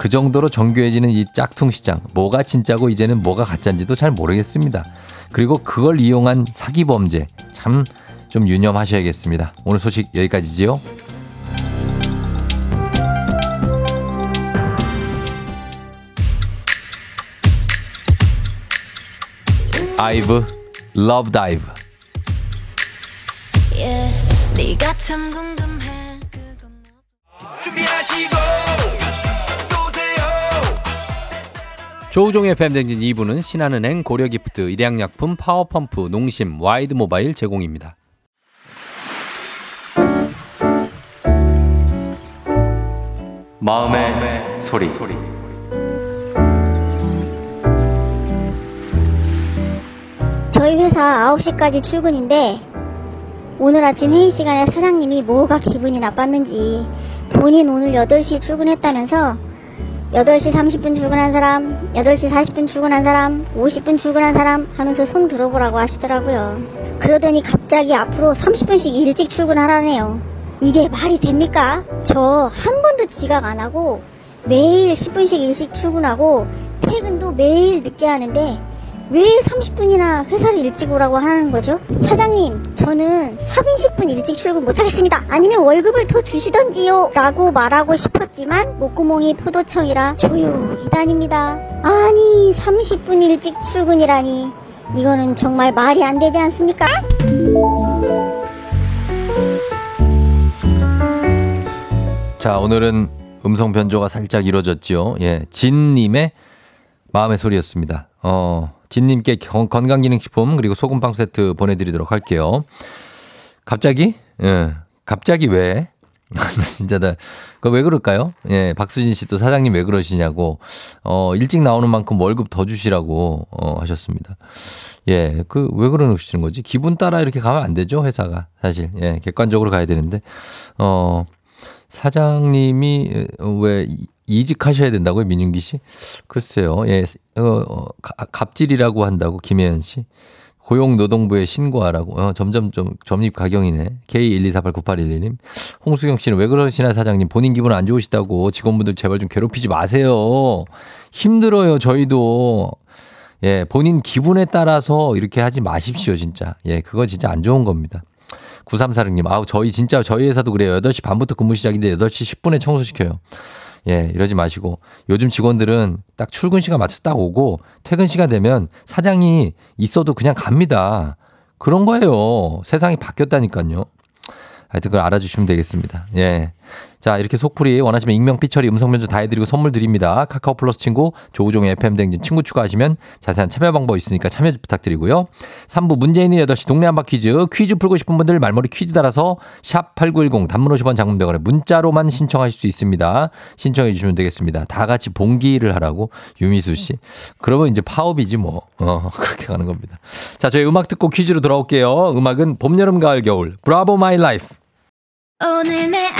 그 정도로 정교해지는 이 짝퉁 시장. 뭐가 진짜고 이제는 뭐가 가짜인지도 잘 모르겠습니다. 그리고 그걸 이용한 사기 범죄. 참 좀 유념하셔야겠습니다. 오늘 소식 여기까지지요. 아이브 LOVE DIVE yeah. 네가 참 궁금해 그건 준비하시고 조우종의 FM 대행진 2부는 신한은행 고려기프트 일양약품 파워펌프 농심 와이드모바일 제공입니다. 마음의, 소리. 저희 회사 9시까지 출근인데 오늘 아침 회의 시간에 사장님이 뭐가 기분이 나빴는지 본인 오늘 8시 출근했다면서 8시 30분 출근한 사람, 8시 40분 출근한 사람, 50분 출근한 사람 하면서 손 들어보라고 하시더라고요. 그러더니 갑자기 앞으로 30분씩 일찍 출근하라네요. 이게 말이 됩니까? 저 한 번도 지각 안 하고 매일 10분씩 일찍 출근하고 퇴근도 매일 늦게 하는데 왜 30분이나 회사를 일찍 오라고 하는 거죠? 사장님, 저는 30분 일찍 출근 못하겠습니다. 아니면 월급을 더 주시던지요. 라고 말하고 싶었지만 목구멍이 포도청이라 조용히 다닙니다. 아니, 30분 일찍 출근이라니. 이거는 정말 말이 안 되지 않습니까? 자, 오늘은 음성 변조가 살짝 이루어졌지요. 예. 진님의 마음의 소리였습니다. 어, 진님께 건- 건강기능식품 그리고 소금빵 세트 보내드리도록 할게요. 갑자기? 예. 갑자기 왜? 진짜 다, 그왜 그럴까요? 예, 박수진 씨도 사장님 왜 그러시냐고, 어, 일찍 나오는 만큼 월급 더 주시라고, 어, 하셨습니다. 예, 그, 왜 그러시는 거지? 기분 따라 이렇게 가면 안 되죠, 회사가. 사실. 예, 객관적으로 가야 되는데, 어, 사장님이 왜 이직하셔야 된다고요, 민윤기 씨? 글쎄요, 예, 어, 어, 가- 갑질이라고 한다고, 김혜연 씨. 고용노동부에 신고하라고. 어, 점점 좀 점입 가경이네. K124898111님. 홍수경 씨는 왜 그러시나 사장님. 본인 기분 안 좋으시다고 직원분들 제발 좀 괴롭히지 마세요. 힘들어요, 저희도. 예, 본인 기분에 따라서 이렇게 하지 마십시오, 진짜. 예, 그거 진짜 안 좋은 겁니다. 9346님, 아우, 저희 진짜 저희 회사도 그래요. 8시 반부터 근무 시작인데 8시 10분에 청소시켜요. 예, 이러지 마시고. 요즘 직원들은 딱 출근 시간 맞춰서 딱 오고 퇴근 시간 되면 사장이 있어도 그냥 갑니다. 그런 거예요. 세상이 바뀌었다니까요. 하여튼 그걸 알아주시면 되겠습니다. 예. 자, 이렇게 속풀이 원하시면 익명 피처리 음성 면접 다 해드리고 선물 드립니다. 카카오 플러스 친구 조우종의 FM 댕진 친구 추가하시면 자세한 참여 방법 있으니까 참여 부탁드리고요. 3부 문재인의 8시 동네 한바 퀴즈 퀴즈 풀고 싶은 분들 말머리 퀴즈 따라서 샵 8910 단문 50원 장문 100원에 문자로만 신청하실 수 있습니다. 신청해 주시면 되겠습니다. 다 같이 봉기를 하라고 유미수 씨. 그러면 이제 파업이지 뭐. 어, 그렇게 가는 겁니다. 자, 저희 음악 듣고 퀴즈로 돌아올게요. 음악은 봄, 여름, 가을, 겨울. Bravo My Life. 오늘 내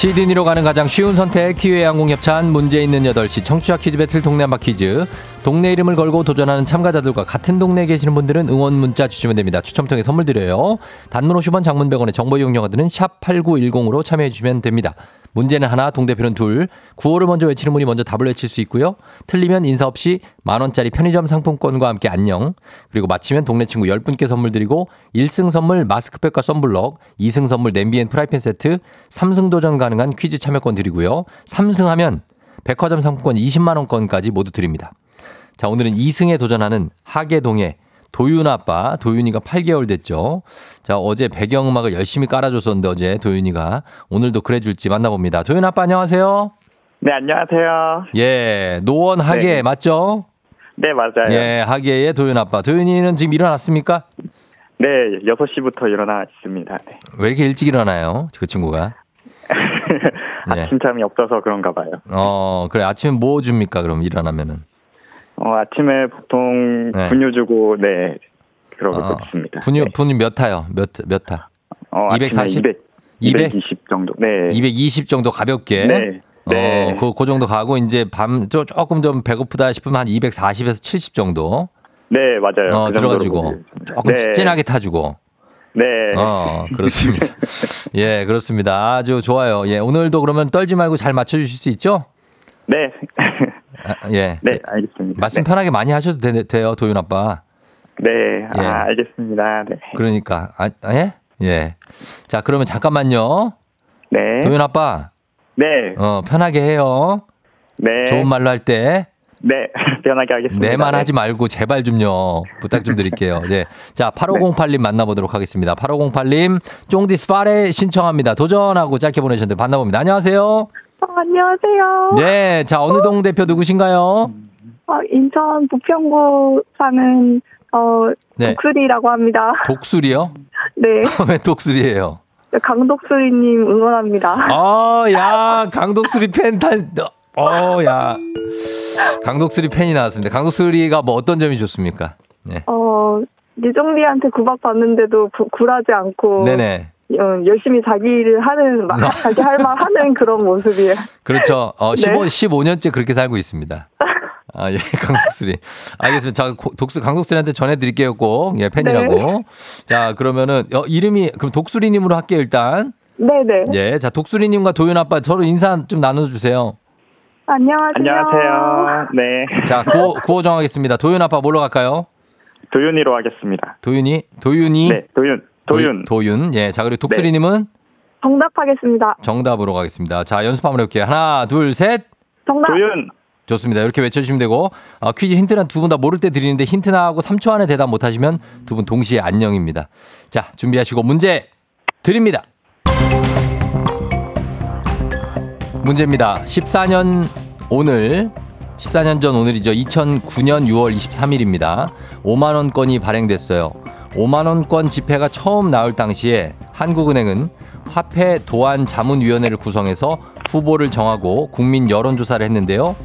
시드니로 가는 가장 쉬운 선택 키웨이 항공협찬 문제 있는 8시 청취자 퀴즈 배틀 동네 한바 퀴즈 동네 이름을 걸고 도전하는 참가자들과 같은 동네에 계시는 분들은 응원 문자 주시면 됩니다. 추첨 통해 선물 드려요. 단문 50원 장문 100원의 정보 이용료들은 샵 8910으로 참여해 주시면 됩니다. 문제는 하나, 동대표는 둘. 구호를 먼저 외치는 분이 먼저 답을 외칠 수 있고요. 틀리면 인사 없이 만원짜리 편의점 상품권과 함께 안녕. 그리고 마치면 동네 친구 10분께 선물 드리고 1승 선물 마스크팩과 썬블럭, 2승 선물 냄비 and 프라이팬 세트, 3승 도전 가능한 퀴즈 참여권 드리고요. 3승하면 백화점 상품권 20만원권까지 모두 드립니다. 자, 오늘은 2승에 도전하는 하계동의 도윤 아빠, 도윤이가 8개월 됐죠. 자, 어제 배경음악을 열심히 깔아줬었는데 어제 도윤이가 오늘도 그래줄지 만나봅니다. 도윤 아빠 안녕하세요. 네, 안녕하세요. 예, 노원 하계 네. 맞죠? 네, 맞아요. 예, 하계의 도윤 아빠. 도윤이는 지금 일어났습니까? 네, 6시부터 일어나 있습니다. 네. 왜 이렇게 일찍 일어나요? 그 친구가. 네. 아침잠이 없어서 그런가 봐요. 어, 그래. 아침에 뭐 줍니까? 그럼 일어나면은. 어, 아침에 보통 네. 분유 주고, 네, 그러고 어, 있습니다. 분유, 네. 분유 몇 타요? 몇, 몇 타? 어, 240? 200, 200? 220 정도. 네. 220 정도 가볍게. 네. 네. 어, 그, 그 정도 가고 이제 밤 조- 조금 좀 배고프다 싶으면 한 240에서 70 정도 네, 맞아요. 어, 그 들어가지고. 조금 네. 진하게 타주고. 네. 어, 그렇습니다. 예, 그렇습니다. 아주 좋아요. 예, 오늘도 그러면 떨지 말고 잘 맞춰 주실 수 있죠? 네. 아, 예. 네, 알겠습니다. 말씀 네. 편하게 많이 하셔도 되, 돼요, 도윤 아빠. 네, 예. 아, 알겠습니다. 네. 그러니까, 아, 예? 예. 자, 그러면 잠깐만요. 네. 도윤 아빠, 네. 어, 편하게 해요. 네. 좋은 말로 할 때. 네. 편하게 하겠습니다. 내만 네. 하지 말고 제발 좀요. 부탁 좀 드릴게요. 네. 자, 8508님 만나보도록 하겠습니다. 8508님, 쫑디 스 파레 신청합니다. 도전하고 짧게 보내주셨는데 만나봅니다. 안녕하세요. 어, 안녕하세요. 네. 자, 어느 동 대표 누구신가요? 어, 인천 부평구 사는 어, 네. 독수리라고 합니다. 독수리요? 네, 왜 독수리예요? 강독수리님 응원합니다. 어, 야, 강독수리 팬 탄, 어, 야. 강독수리 팬이 나왔습니다. 강독수리가 뭐 어떤 점이 좋습니까? 네. 어, 유정리한테 구박받는데도 구, 굴하지 않고 네네. 어, 열심히 자기 일을 하는 마- 자기 할 말 하는 그런 모습이에요. 그렇죠. 어, 네. 15, 15년째 그렇게 살고 있습니다. 아, 예, 강독수리. 알겠습니다. 자, 고- 독수, 강독수리한테 전해드릴게요, 꼭. 예, 팬이라고. 네. 자, 그러면은, 어, 이름이, 그럼 독수리님으로 할게요, 일단. 네네. 예, 자, 독수리님과 도윤 아빠 서로 인사 좀 나눠주세요. 안녕하세요. 안녕하세요. 네. 자, 구호, 구호 정하겠습니다. 도윤 아빠 뭘로 갈까요? 도윤이로 하겠습니다. 도윤이? 도윤이? 네, 도윤. 도윤. 도, 윤 예, 자, 그리고 독수리님은 정답하겠습니다. 정답으로 가겠습니다. 자, 연습 한번 해볼게요. 하나, 둘, 셋. 정답. 도윤. 좋습니다. 이렇게 외쳐주시면 되고 아, 퀴즈 힌트는 두 분 다 모를 때 드리는데 힌트 나 하고 3초 안에 대답 못하시면 두 분 동시에 안녕입니다. 자 준비하시고 문제 드립니다. 문제입니다. 14년 오늘 14년 전 오늘이죠. 2009년 6월 23일입니다. 5만 원권이 발행됐어요. 5만 원권 지폐가 처음 나올 당시에 한국은행은 화폐 도안 자문위원회를 구성해서 후보를 정하고 국민 여론조사를 했는데요.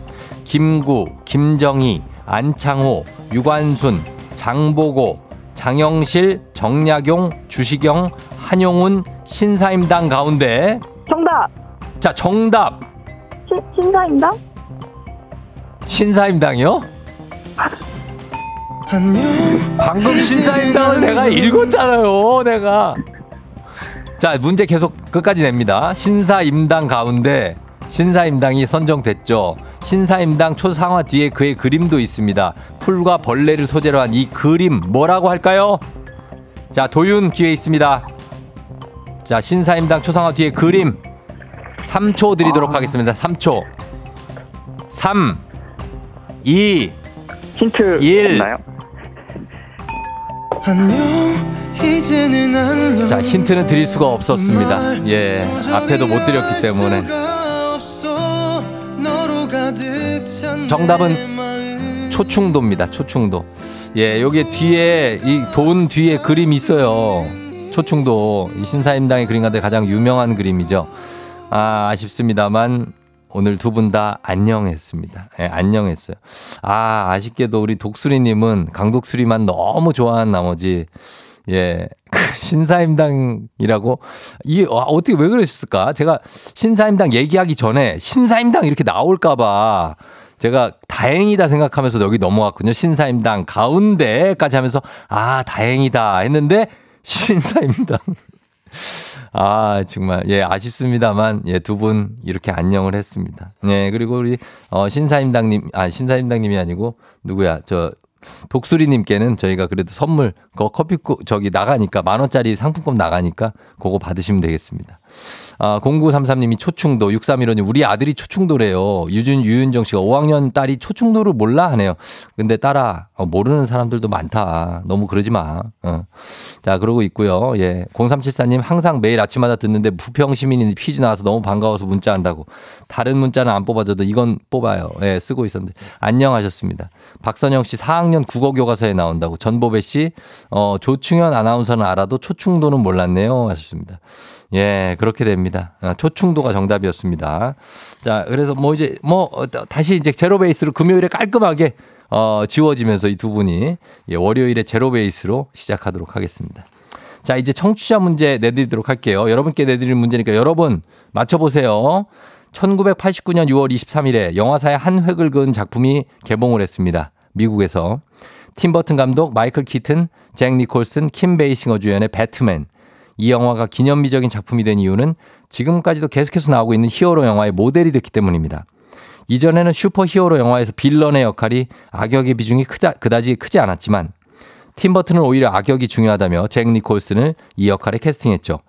김구, 김정희, 안창호, 유관순, 장보고, 장영실, 정약용, 주시경, 한용운, 신사임당 가운데 정답. 자 정답 신, 신사임당? 신사임당이요? 방금 신사임당을 내가 읽었잖아요, 내가. 자, 문제 계속 끝까지 냅니다. 신사임당 가운데 신사임당이 선정됐죠. 신사임당 초상화 뒤에 그의 그림도 있습니다. 풀과 벌레를 소재로 한 이 그림 뭐라고 할까요? 자, 도윤 기회 있습니다. 자, 신사임당 초상화 뒤에 그림 3초 드리도록 하겠습니다. 3초. 3 2 힌트 일. 없나요? 자, 힌트는 드릴 수가 없었습니다. 예, 앞에도 못 드렸기 때문에. 정답은 초충도입니다. 초충도. 예, 여기 뒤에 이 돈 뒤에 그림 있어요. 초충도 이 신사임당의 그림 가운데 가장 유명한 그림이죠. 아, 아쉽습니다만 오늘 두 분 다 안녕했습니다. 예, 안녕했어요. 아, 아쉽게도 우리 독수리님은 강독수리만 너무 좋아한 나머지 예, 그 신사임당이라고 이게 와, 어떻게 왜 그러셨을까? 제가 신사임당 얘기하기 전에 신사임당 이렇게 나올까봐 제가 다행이다 생각하면서 여기 넘어왔거든요. 신사임당 가운데까지 하면서 아 다행이다 했는데 신사임당 아, 정말, 예, 아쉽습니다만, 예, 두 분 이렇게 안녕을 했습니다. 예, 그리고 우리, 어, 신사임당님, 아, 신사임당님이 아니고, 누구야, 저, 독수리님께는 저희가 그래도 선물, 그 커피, 저기 나가니까, 만원짜리 상품권 나가니까, 그거 받으시면 되겠습니다. 아, 0933님이 초충도, 6315님, 우리 아들이 초충도래요. 유준, 유윤정 씨가 5학년 딸이 초충도를 몰라 하네요. 근데 딸아, 어, 모르는 사람들도 많다. 너무 그러지 마. 어. 자, 그러고 있고요. 예. 0374님, 항상 매일 아침마다 듣는데 부평 시민이 퀴즈 나와서 너무 반가워서 문자 한다고. 다른 문자는 안 뽑아줘도 이건 뽑아요. 예, 쓰고 있었는데. 안녕하셨습니다. 박선영 씨 4학년 국어 교과서에 나온다고. 전보배 씨, 어, 조충현 아나운서는 알아도 초충도는 몰랐네요. 하셨습니다. 예, 그렇게 됩니다. 아, 초충도가 정답이었습니다. 자, 그래서 뭐 이제 뭐 어, 다시 이제 제로 베이스로 금요일에 깔끔하게 어, 지워지면서 이 두 분이 예, 월요일에 제로 베이스로 시작하도록 하겠습니다. 자, 이제 청취자 문제 내드리도록 할게요. 여러분께 내드릴 문제니까 여러분 맞춰보세요. 1989년 6월 23일에 영화사의 한 획을 그은 작품이 개봉을 했습니다. 미국에서. 팀버튼 감독, 마이클 키튼, 잭 니콜슨, 킴 베이싱어 주연의 배트맨. 이 영화가 기념비적인 작품이 된 이유는 지금까지도 계속해서 나오고 있는 히어로 영화의 모델이 됐기 때문입니다. 이전에는 슈퍼 히어로 영화에서 villain의 역할이 악역의 비중이 크다, 그다지 크지 않았지만 팀버튼은 오히려 악역이 중요하다며 잭 니콜슨을 이 역할에 캐스팅했죠.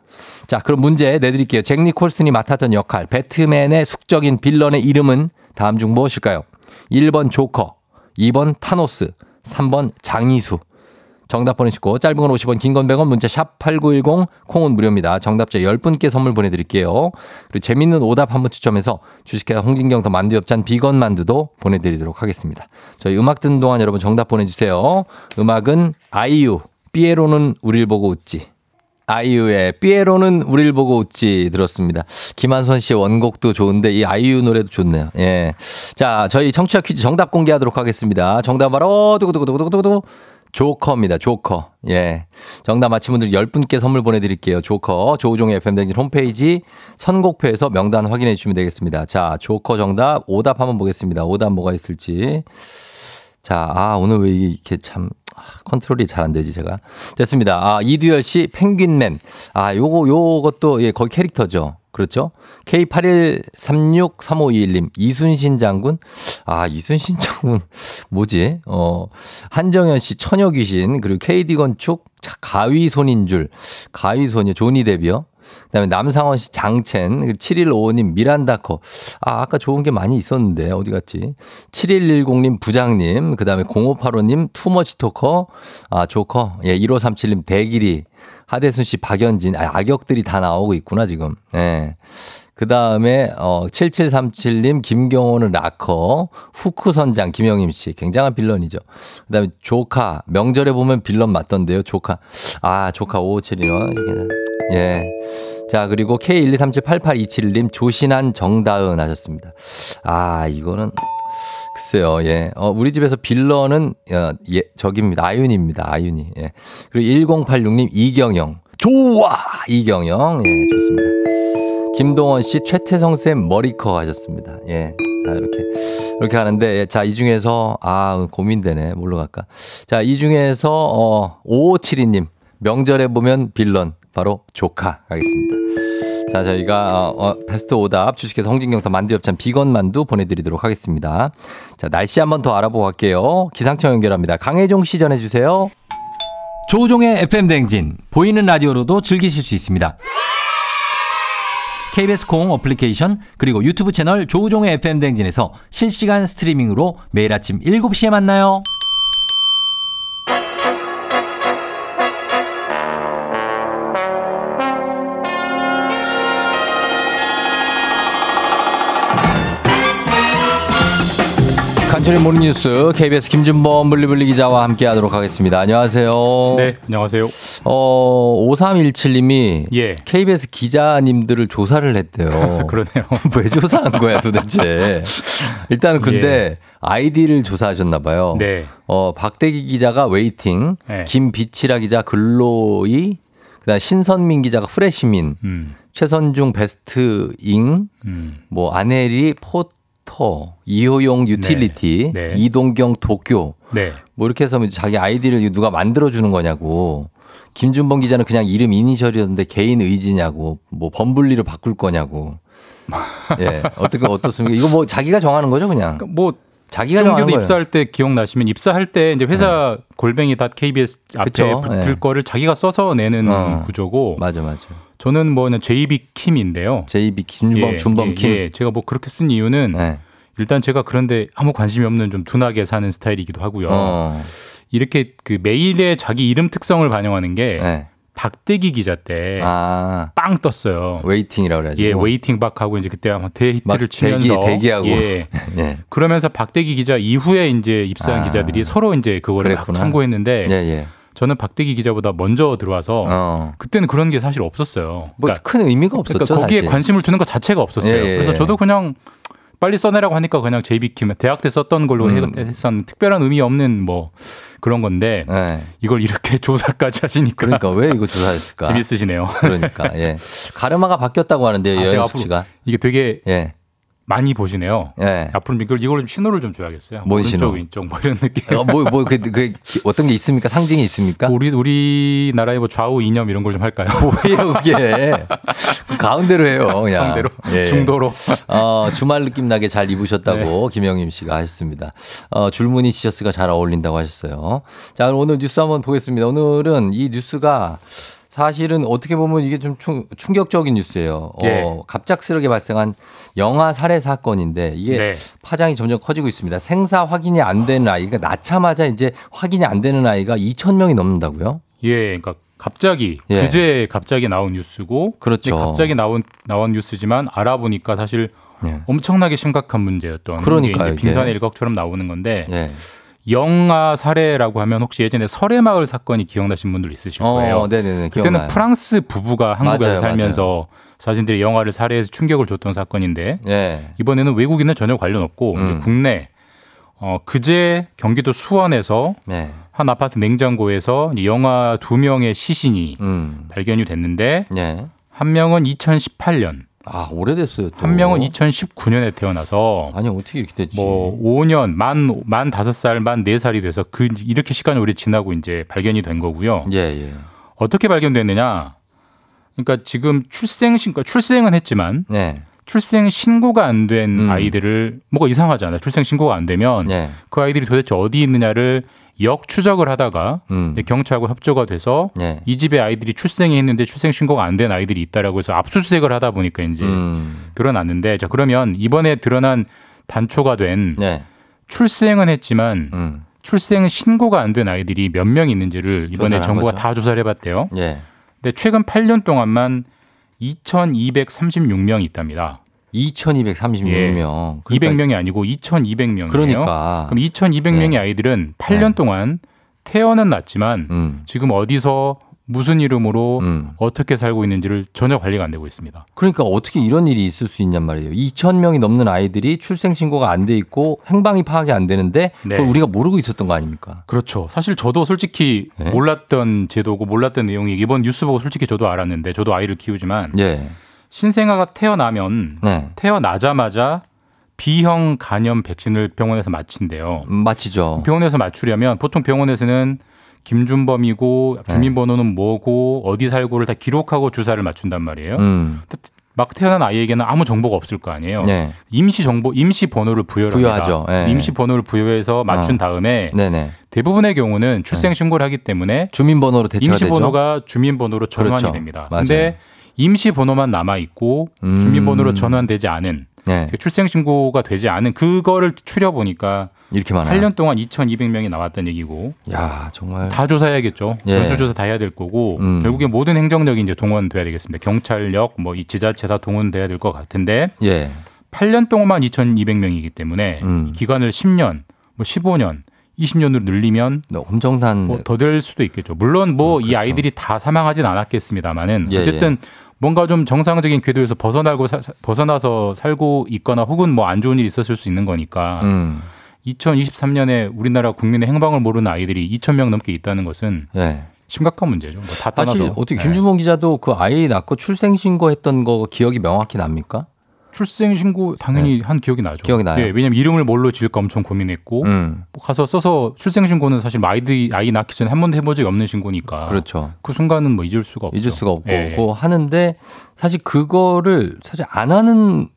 자, 그럼 문제 내드릴게요. 잭 니콜슨이 맡았던 역할, 배트맨의 숙적인 빌런의 이름은 다음 중 무엇일까요? 1번 조커, 2번 타노스, 3번 장이수. 정답 보내시고 짧은 건 50원, 긴 건 100원, 문자 샵 8910, 콩은 무료입니다. 정답자 10분께 선물 보내드릴게요. 그리고 재밌는 오답 한번 추첨해서 주식회사 홍진경 더 만두엽찬 비건 만두도 보내드리도록 하겠습니다. 저희 음악 듣는 동안 여러분 정답 보내주세요. 음악은 아이유, 삐에로는 우릴 보고 웃지. 아이유의 삐에로는 우릴 보고 웃지 들었습니다. 김한선 씨의 원곡도 좋은데 이 아이유 노래도 좋네요. 예. 자, 저희 청취자 퀴즈 정답 공개하도록 하겠습니다. 정답 바로 두구두구두구두구두구 조커입니다. 조커. 예. 정답 맞힌 분들 10분께 선물 보내드릴게요. 조커. 조우종의 FM댕진 홈페이지 선곡표에서 명단 확인해 주시면 되겠습니다. 자, 조커 정답 오답 한번 보겠습니다. 오답 뭐가 있을지. 자, 아, 오늘 왜 이렇게 참, 아, 컨트롤이 잘 안 되지, 제가. 됐습니다. 아, 이두열 씨, 펭귄맨. 아, 요거, 요것도, 예, 거기 캐릭터죠. 그렇죠? K81363521님, 이순신 장군. 아, 이순신 장군, 뭐지? 어, 한정현 씨, 처녀 귀신. 그리고 KD 건축, 가위손인 줄. 가위손이 조니 데비요. 그 다음에 남상원 씨 장첸, 7155님 미란다커. 아, 아까 좋은 게 많이 있었는데, 어디 갔지? 7110님 부장님, 그 다음에 0585님 투머치 토커, 아, 조커, 예, 1537님 대길이, 하대순 씨 박연진, 아, 악역들이 다 나오고 있구나, 지금. 예. 그 다음에, 어, 7737님, 김경호는 락커, 후크 선장, 김영임 씨. 굉장한 빌런이죠. 그 다음에 조카, 명절에 보면 빌런 맞던데요, 조카. 아, 조카 5571원. 예. 자, 그리고 K123788271님, 조신한 정다은 하셨습니다. 아, 이거는. 글쎄요, 예. 어, 우리 집에서 빌런은, 어, 예, 저기입니다. 아윤입니다. 아윤이. 예. 그리고 1086님, 이경영. 좋아! 이경영. 예, 좋습니다. 김동원 씨, 최태성 쌤 머리커 하셨습니다. 예. 자, 이렇게. 이렇게 하는데, 예, 자, 이 중에서, 아, 고민되네. 뭘로 갈까? 자, 이 중에서, 어, 5572님. 명절에 보면 빌런. 바로 조카 하겠습니다. 자, 저희가 어, 어, 베스트 오답 주식회사 홍진경 더 만두 협찬 비건 만두 보내드리도록 하겠습니다. 자, 날씨 한번 더 알아보고 갈게요. 기상청 연결합니다. 강혜종 씨 전해주세요. 조우종의 FM 댕진 보이는 라디오로도 즐기실 수 있습니다. KBS 콩 어플리케이션 그리고 유튜브 채널 조우종의 FM 댕진에서 실시간 스트리밍으로 매일 아침 7시에 만나요. 김현철의 모닝뉴스 KBS 김준범 블리블리 기자와 함께하도록 하겠습니다. 안녕하세요. 네, 안녕하세요. 어 5317님이 예. KBS 기자님들을 조사를 했대요. 그러네요. 왜 조사한 거야 도대체? 일단은 근데 아이디를 조사하셨나 봐요. 네. 어 박대기 기자가 웨이팅, 네. 김비치라 기자 글로이, 그다음 신선민 기자가 프레시민, 음, 최선중 베스트 잉, 음. 뭐 아네리 포 터, 이호용 utility, 네. 네. 이동경 도쿄 네. 뭐 이렇게 해서 자기 아이디를 누가 만들어 주는 거냐고. 김준범 기자는 그냥 이름 이니셜이었는데 개인 의지냐고. 뭐 범블리로 바꿀 거냐고. 예. 어떻게 어떻습니까? 이거 뭐 자기가 정하는 거죠, 그냥. 그러니까 뭐 자기가 정하는 거예요. 입사할 때 기억나시면 입사할 때 이제 회사 골뱅이 dot KBS 앞에 그쵸. 붙을 네. 거를 자기가 써서 내는 어. 구조고 맞아, 맞아. 저는 뭐 그냥 JB 킴인데요. JB 김준범 예, 준범 예, 킴. 예. 제가 뭐 그렇게 쓴 이유는 네. 일단 제가 그런데 아무 관심이 없는 좀 둔하게 사는 스타일이기도 하고요. 어. 이렇게 그 메일의 자기 이름 특성을 반영하는 게 네. 박대기 기자 때빵 아. 떴어요. waiting이라고 그래 예, waiting 박 하고 이제 그때 아마 막 대히트를 대기 치면서 대기 하고. 예. 예. 그러면서 박대기 기자 이후에 이제 입사한 아. 기자들이 서로 이제 그거를. 참고했는데 예, 예. 저는 박대기 기자보다 먼저 들어와서 어. 그때는 그런 게 사실 없었어요. 뭐 그러니까, 큰 의미가 없었죠. 그러니까 거기에 사실. 관심을 두는 것 자체가 없었어요. 예, 예, 그래서 예. 저도 그냥 빨리 써내라고 하니까 그냥 JB킴 대학 때 썼던 걸로 음. 했던 특별한 의미 없는 뭐 그런 건데 예. 이걸 이렇게 조사까지 하시니까 그러니까 왜 이거 조사했을까? 재밌으시네요. 그러니까 예. 가르마가 바뀌었다고 하는데요, 아, 앞으로 씨가. 이게 되게 예. 많이 보시네요. 예. 앞으로 이걸 이걸 좀 신호를 좀 줘야겠어요. 뭔 오른쪽 신호? 왼쪽 뭐 이런 느낌. 어, 뭐, 뭐, 그, 그, 어떤 게 있습니까? 상징이 있습니까? 우리 우리 나라의 뭐 좌우 이념 이런 걸 좀 할까요? 뭐예요, 그게? 가운데로 해요, 그냥. 가운데로 예. 중도로. 어, 주말 느낌 나게 잘 입으셨다고 김영임 씨가 하셨습니다. 어, 줄무늬 티셔츠가 잘 어울린다고 하셨어요. 자, 오늘 뉴스 한번 보겠습니다. 오늘은 이 뉴스가 사실은 어떻게 보면 이게 좀 충, 충격적인 뉴스예요. 어, 예. 갑작스럽게 발생한 영아 살해 사건인데 이게 네. 파장이 점점 커지고 있습니다. 생사 확인이 안 되는 아이가 낳자마자 이제 확인이 안 되는 아이가 2천 명이 넘는다고요? 예, 그러니까 갑자기 예. 그제 갑자기 나온 뉴스고 그렇죠. 갑자기 나온 나온 뉴스지만 알아보니까 사실 예. 엄청나게 심각한 문제였던. 이제 빙산의 일각처럼 나오는 건데 예. 영아 살해라고 하면 혹시 예전에 설해마을 사건이 기억나신 분들 있으실 거예요. 어, 네네네. 그때는 기억나요. 프랑스 부부가 한국에서 맞아요, 살면서 자신들의 영아를 살해해서 충격을 줬던 사건인데 예. 이번에는 외국인은 전혀 관련 없고 음. 국내 어 그제 경기도 수원에서 네. 한 아파트 냉장고에서 영아 두 명의 시신이 음. 발견이 됐는데 예. 한 명은 2018년, 아, 오래됐어요. 또. 한 명은 2019년에 태어나서 아니, 어떻게 이렇게 됐지? 뭐 5년 만 만 다섯 살, 만 네 살이 돼서 그 이렇게 시간이 오래 지나고 이제 발견이 된 거고요. 예, 예. 어떻게 발견됐느냐? 그러니까 지금 출생 신고 출생은 했지만 네. 출생 신고가 안된 음. 아이들을 뭐가 이상하잖아요. 출생 신고가 안 되면 네. 그 아이들이 도대체 어디 있느냐를 역추적을 하다가 음. 경찰과 협조가 돼서 네. 이 집에 아이들이 출생이 했는데 출생 신고가 안 된 아이들이 있다라고 해서 압수수색을 하다 보니까 이제 음. 드러났는데 자 그러면 이번에 드러난 단초가 된 네. 출생은 했지만 음. 출생 신고가 안 된 아이들이 몇 명 있는지를 이번에 정부가 거죠. 다 조사를 해봤대요. 예. 근데 최근 8년 동안만 2,236명이 있답니다. 2236명. 200명이 아니고 2,200명이에요. 그러니까. 그럼 2,200명의 네. 아이들은 8년 네. 동안 태어는 났지만 음. 지금 어디서 무슨 이름으로 음. 어떻게 살고 있는지를 전혀 관리가 안 되고 있습니다. 그러니까 어떻게 이런 일이 있을 수 있냔 말이에요. 2,000명이 넘는 아이들이 출생신고가 안 돼 있고 행방이 파악이 안 되는데 네. 그걸 우리가 모르고 있었던 거 아닙니까? 그렇죠. 사실 저도 솔직히 네. 몰랐던 제도고 몰랐던 내용이 이번 뉴스 보고 솔직히 저도 알았는데 저도 아이를 키우지만 예. 신생아가 태어나면 네. 태어나자마자 B형 간염 백신을 병원에서 맞힌대요. 음, 맞히죠. 병원에서 맞추려면 보통 병원에서는 김준범이고 네. 주민번호는 뭐고 어디 살고를 다 기록하고 주사를 맞춘단 말이에요. 음. 막 태어난 아이에게는 아무 정보가 없을 거 아니에요. 네. 임시 정보, 임시 번호를 부여를 부여하죠. 예. 임시 번호를 부여해서 맞춘 어. 다음에 네네. 대부분의 경우는 출생 신고를 하기 때문에 주민번호로 대체가 임시. 번호가 주민번호로 전환이 그렇죠. 됩니다. 맞아요. 근데 임시 번호만 남아 있고 음. 주민번호로 전환되지 않은 네. 출생 신고가 되지 않은 그거를 추려 보니까 이렇게 많아요. 8년 동안 2,200명이 나왔다는 얘기고 야, 정말. 다 조사해야겠죠. 예. 전수조사 다 해야 될 거고 음. 결국에 모든 행정력이 이제 동원돼야 되겠습니다. 경찰력, 뭐 이 지자체 다 동원돼야 될 것 같은데 예. 8년 동안만 2,200명이기 때문에 음. 기간을 10년 뭐 15년, 20년으로 늘리면 네, 엄청난 뭐 더될 수도 있겠죠. 물론 뭐이 그렇죠. 아이들이 다 사망하진 않았겠습니다만은 예, 어쨌든 뭔가 좀 정상적인 궤도에서 벗어나고 사- 벗어나서 살고 있거나 혹은 뭐 안 좋은 일이 있었을 수 있는 거니까 음. 2023년에 우리나라 국민의 행방을 모르는 아이들이 2천 명 넘게 있다는 것은 네. 심각한 문제죠. 뭐 다 떠나서 사실 어떻게 네. 김준범 기자도 그 아이 낳고 출생 신고했던 거 기억이 명확히 납니까? 출생 신고 당연히 한 기억이 나죠. 네. 기억이 나요? 예, 왜냐면 이름을 뭘로 지을까 엄청 고민했고 음. 뭐 가서 써서 출생 신고는 사실 뭐 아이들 아이 낳기 전에 한 번도 해본 적이 없는 신고니까 그렇죠. 그 순간은 뭐 잊을 수가 없죠. 잊을 수가 없고 예. 그거 하는데 사실 그거를 사실 안 하는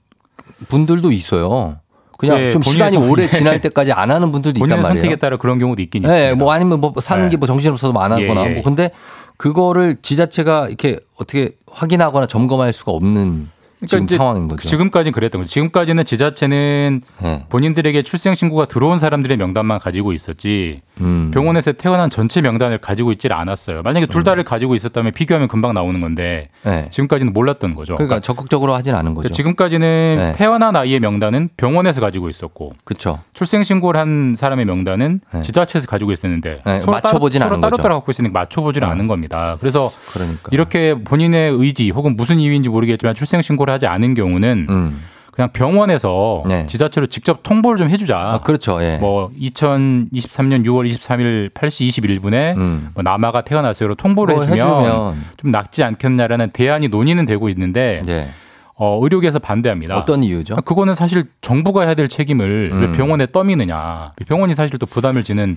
분들도 있어요. 그냥 네, 좀 시간이 선- 오래 지날 때까지 안 하는 분들도 있단 말이에요. 선택에 따라 그런 경우도 있긴 네, 있습니다. 뭐 아니면 뭐 사는 네. 게뭐 정신없어서 뭐안 하거나 예, 예. 뭐 근데 그거를 지자체가 이렇게 어떻게 확인하거나 점검할 수가 없는 지금 이제 상황인 거죠. 지금까지는 그랬던 거죠. 지금까지는 지자체는 네. 본인들에게 출생 신고가 들어온 사람들의 명단만 가지고 있었지 음. 병원에서 태어난 전체 명단을 가지고 있질 않았어요. 만약에 둘 다를 가지고 있었다면 비교하면 금방 나오는 건데 네. 지금까지는 몰랐던 거죠. 그러니까 적극적으로 하진 않은 거죠. 지금까지는 네. 태어난 아이의 명단은 병원에서 가지고 있었고 그렇죠. 출생 신고를 한 사람의 명단은 네. 지자체에서 가지고 있었는데 네, 서로 맞춰보진 따로, 않은 거죠. 따로 갖고 있으니까 맞춰보지는 네. 않은 겁니다. 그래서 그러니까 이렇게 본인의 의지 혹은 무슨 이유인지 모르겠지만 출생 신고를 하지 않은 경우는 음. 그냥 병원에서 네. 지자체로 직접 통보를 좀 해주자. 아, 그렇죠. 예. 뭐 2023년 6월 23일 8시 21분에 음. 뭐 남아가 태어났어요로 통보를 뭐 해주면, 해주면 좀 낫지 않겠냐라는 대안이 논의는 되고 있는데 예. 어, 의료계에서 반대합니다. 어떤 이유죠? 아, 그거는 사실 정부가 해야 될 책임을 왜 음. 병원에 떠미느냐. 병원이 사실 또 부담을 지는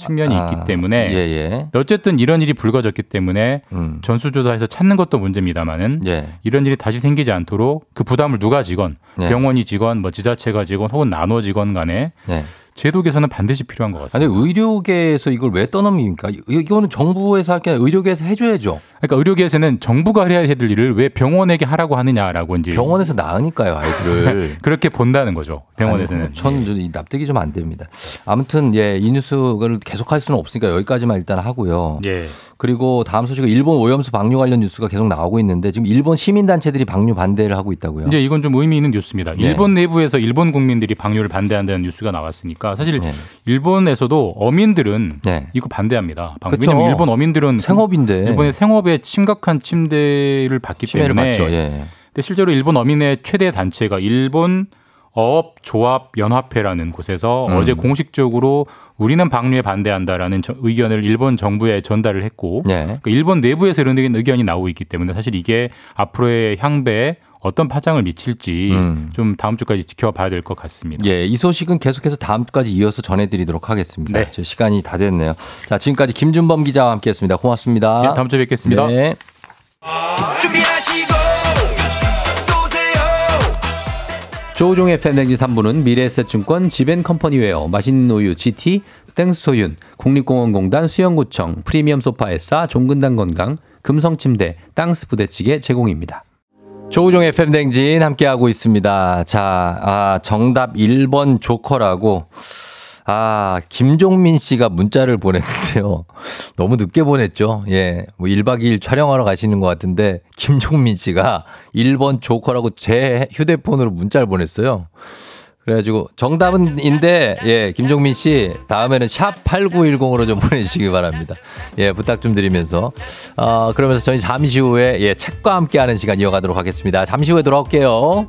측면이 아, 있기 때문에 예, 예. 어쨌든 이런 일이 불거졌기 때문에 음. 전수조사에서 찾는 것도 문제입니다만은 예. 이런 일이 다시 생기지 않도록 그 부담을 누가 지건 네. 병원이 지건 뭐 지자체가 지건 혹은 나눠 지건 간에 예. 제도 개선은 반드시 필요한 것 아니 같습니다. 의료계에서 이걸 왜 떠넘깁니까? 이- 이거는 정부에서 할 게 아니라 의료계에서 해줘야죠. 그러니까 의료계에서는 정부가 해야 될 일을 왜 병원에게 하라고 하느냐라고 이제 병원에서 나으니까요, 아이들을. 그렇게 본다는 거죠. 병원에서는. 아니, 저는 좀이 납득이 좀 안 됩니다. 아무튼 예, 이 뉴스를 계속 할 수는 없으니까 여기까지만 일단 하고요. 예. 그리고 다음 소식은 일본 오염수 방류 관련 뉴스가 계속 나오고 있는데 지금 일본 시민단체들이 방류 반대를 하고 있다고요. 이제 이건 좀 의미 있는 뉴스입니다. 네. 일본 내부에서 일본 국민들이 방류를 반대한다는 뉴스가 나왔으니까 사실 네. 일본에서도 어민들은 네. 이거 반대합니다. 방-. 왜냐하면 일본 어민들은 생업인데 일본의 생업에 심각한 침대를 받기 때문에 받죠. 예. 근데 실제로 일본 어민의 최대 단체가 일본 어업 조합 연합회라는 곳에서 음. 어제 공식적으로 우리는 방류에 반대한다라는 저- 의견을 일본 정부에 전달을 했고 네. 그러니까 일본 내부에서 이런 의견이 나오고 있기 때문에 사실 이게 앞으로의 향배에 어떤 파장을 미칠지 음. 좀 다음 주까지 지켜봐야 될 것 같습니다. 예, 이 소식은 계속해서 다음 주까지 이어서 전해드리도록 하겠습니다. 네. 제 시간이 다 됐네요. 자, 지금까지 김준범 기자와 함께했습니다. 고맙습니다. 네, 다음 주에 뵙겠습니다. 네. 조우종의 팬댕지 3부는 미래에셋증권 지벤컴퍼니웨어 맛있는 우유 GT 땡스소윤 국립공원공단 수영구청 프리미엄 소파에싸 종근당 건강 금성침대 땅스 부대찌개 제공입니다. 조우종의 팬댕진 함께하고 있습니다. 자, 아, 정답 1번 조커라고. 아, 김종민 씨가 문자를 보냈는데요. 너무 늦게 보냈죠. 예. 뭐 1박 2일 촬영하러 가시는 것 같은데, 김종민 씨가 1번 조커라고 제 휴대폰으로 문자를 보냈어요. 그래가지고 정답은인데, 예, 김종민 씨, 다음에는 샵 8910으로 좀 보내주시기 바랍니다. 예, 부탁 좀 드리면서. 어, 그러면서 저희 잠시 후에, 예, 책과 함께하는 시간 이어가도록 하겠습니다. 잠시 후에 돌아올게요.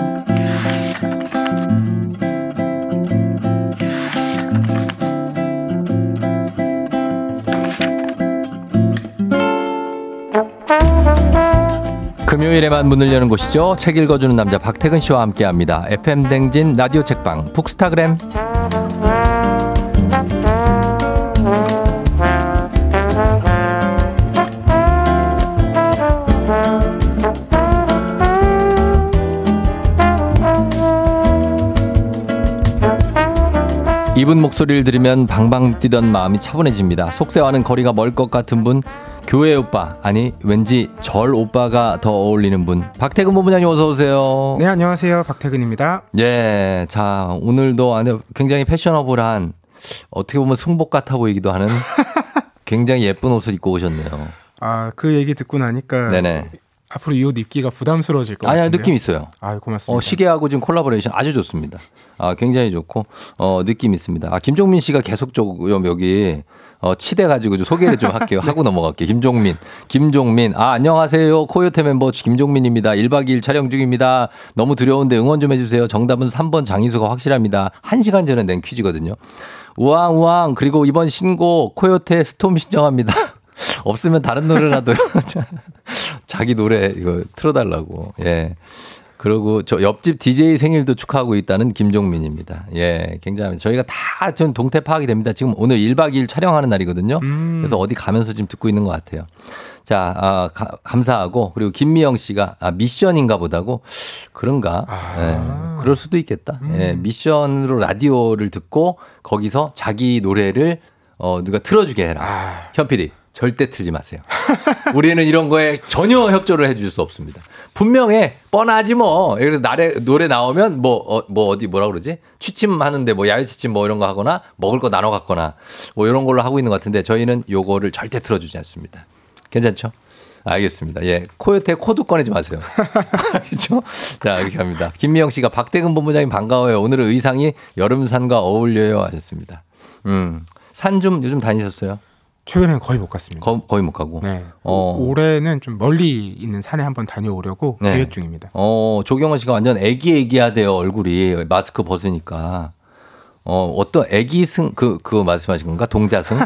금요일에만 문을 여는 곳이죠. 책 읽어주는 남자 박태근 씨와 함께합니다. FM 댕진 라디오 책방 북스타그램. 이분 목소리를 들으면 방방 뛰던 마음이 차분해집니다. 속세와는 거리가 멀 것 같은 분 교회 오빠 아니 왠지 절 오빠가 더 어울리는 분 박태근 본부장님 어서 오세요. 네, 안녕하세요. 박태근입니다. 예, 자 오늘도 아주 굉장히 패셔너블한 어떻게 보면 승복 같아 보이기도 하는 굉장히 예쁜 옷을 입고 오셨네요. 아, 그 얘기 듣고 나니까 네네. 앞으로 이 옷 입기가 부담스러워질 것 같아요. 아니 느낌 있어요. 아, 고맙습니다. 어, 시계하고 지금 콜라보레이션 아주 좋습니다. 아, 굉장히 좋고, 어, 느낌 있습니다. 아, 김종민 씨가 계속 좀 여기, 어, 치대가지고 좀 소개를 좀 할게요. 하고 넘어갈게요. 김종민. 김종민. 아, 안녕하세요. 코요태 멤버 김종민입니다. 1박 2일 촬영 중입니다. 너무 두려운데 응원 좀 해주세요. 정답은 3번 장희수가 확실합니다. 1시간 전에 낸 퀴즈거든요. 우왕, 우왕. 그리고 이번 신곡 코요태 스톰 신청합니다. 없으면 다른 노래라도 자기 노래 이거 틀어달라고. 예. 그리고 저 옆집 DJ 생일도 축하하고 있다는 김종민입니다. 예, 굉장히 저희가 다 전 동태 파악이 됩니다. 지금 오늘 1박 2일 촬영하는 날이거든요. 그래서 어디 가면서 지금 듣고 있는 것 같아요. 자, 아, 가- 감사하고 그리고 김미영 씨가 아, 미션인가 보다고 그런가? 예, 그럴 수도 있겠다. 예, 미션으로 라디오를 듣고 거기서 자기 노래를 어, 누가 틀어주게 해라. 현 PD 절대 틀지 마세요. 우리는 이런 거에 전혀 협조를 해줄 수 없습니다. 분명해 뻔하지 뭐. 그래서 나래 노래 나오면 뭐 어, 뭐 어디 뭐라 그러지? 취침 하는데 뭐 야외 취침 뭐 이런 거 하거나 먹을 거 나눠 갖거나 뭐 이런 걸로 하고 있는 것 같은데 저희는 요거를 절대 틀어주지 않습니다. 괜찮죠? 알겠습니다. 예. 코요태 코도 꺼내지 마세요. 알겠죠? 자, 이렇게 합니다. 김미영 씨가 박대근 본부장님 반가워요. 오늘은 의상이 여름산과 어울려요 하셨습니다. 음. 산 좀 요즘 다니셨어요? 최근에는 거의 못 갔습니다. 거, 거의 못 가고. 네. 어. 올해는 좀 멀리 있는 산에 한번 다녀오려고 네. 계획 중입니다. 어, 조경원 씨가 완전 애기애기하대요, 얼굴이. 마스크 벗으니까. 어, 어떤 애기승, 그, 그거 말씀하신 건가? 동자승?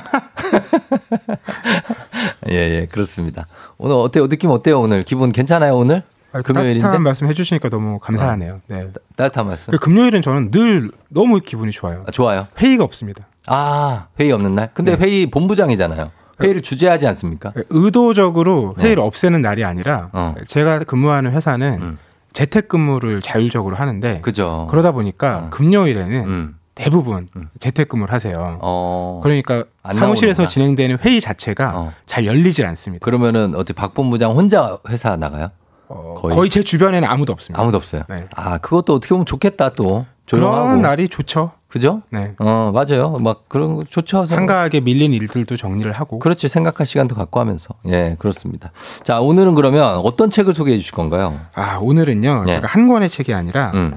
예, 예, 그렇습니다. 오늘 어때요? 느낌 어때요, 오늘? 기분 괜찮아요, 오늘? 아, 금요일인데? 따뜻한 말씀 해주시니까 너무 감사하네요. 네. 따 뜻한 말씀. 그 금요일은 저는 늘 너무 기분이 좋아요. 아, 좋아요. 회의가 없습니다. 아, 회의 없는 날? 근데 회의 본부장이잖아요. 회의를 주재하지 않습니까? 의도적으로 네. 회의를 없애는 날이 아니라 어. 제가 근무하는 회사는 재택근무를 자율적으로 하는데 그죠. 그러다 보니까 금요일에는 음. 대부분 재택근무를 하세요. 어. 그러니까 안 사무실에서 나오는구나. 진행되는 회의 자체가 잘 열리질 않습니다. 그러면은 어떻게 박 본부장 혼자 회사 나가요? 거의, 제 주변에는 아무도 없습니다. 아무도 없어요. 네. 아, 그것도 어떻게 보면 좋겠다 또. 조용하고. 그런 날이 좋죠. 그죠? 네. 어, 맞아요. 막 그런 거 좋죠. 한가하게 밀린 일들도 정리를 하고. 그렇지. 생각할 시간도 갖고 하면서. 예, 그렇습니다. 자, 오늘은 그러면 어떤 책을 소개해 주실 건가요? 아 오늘은요. 네. 제가 한 권의 책이 아니라 음.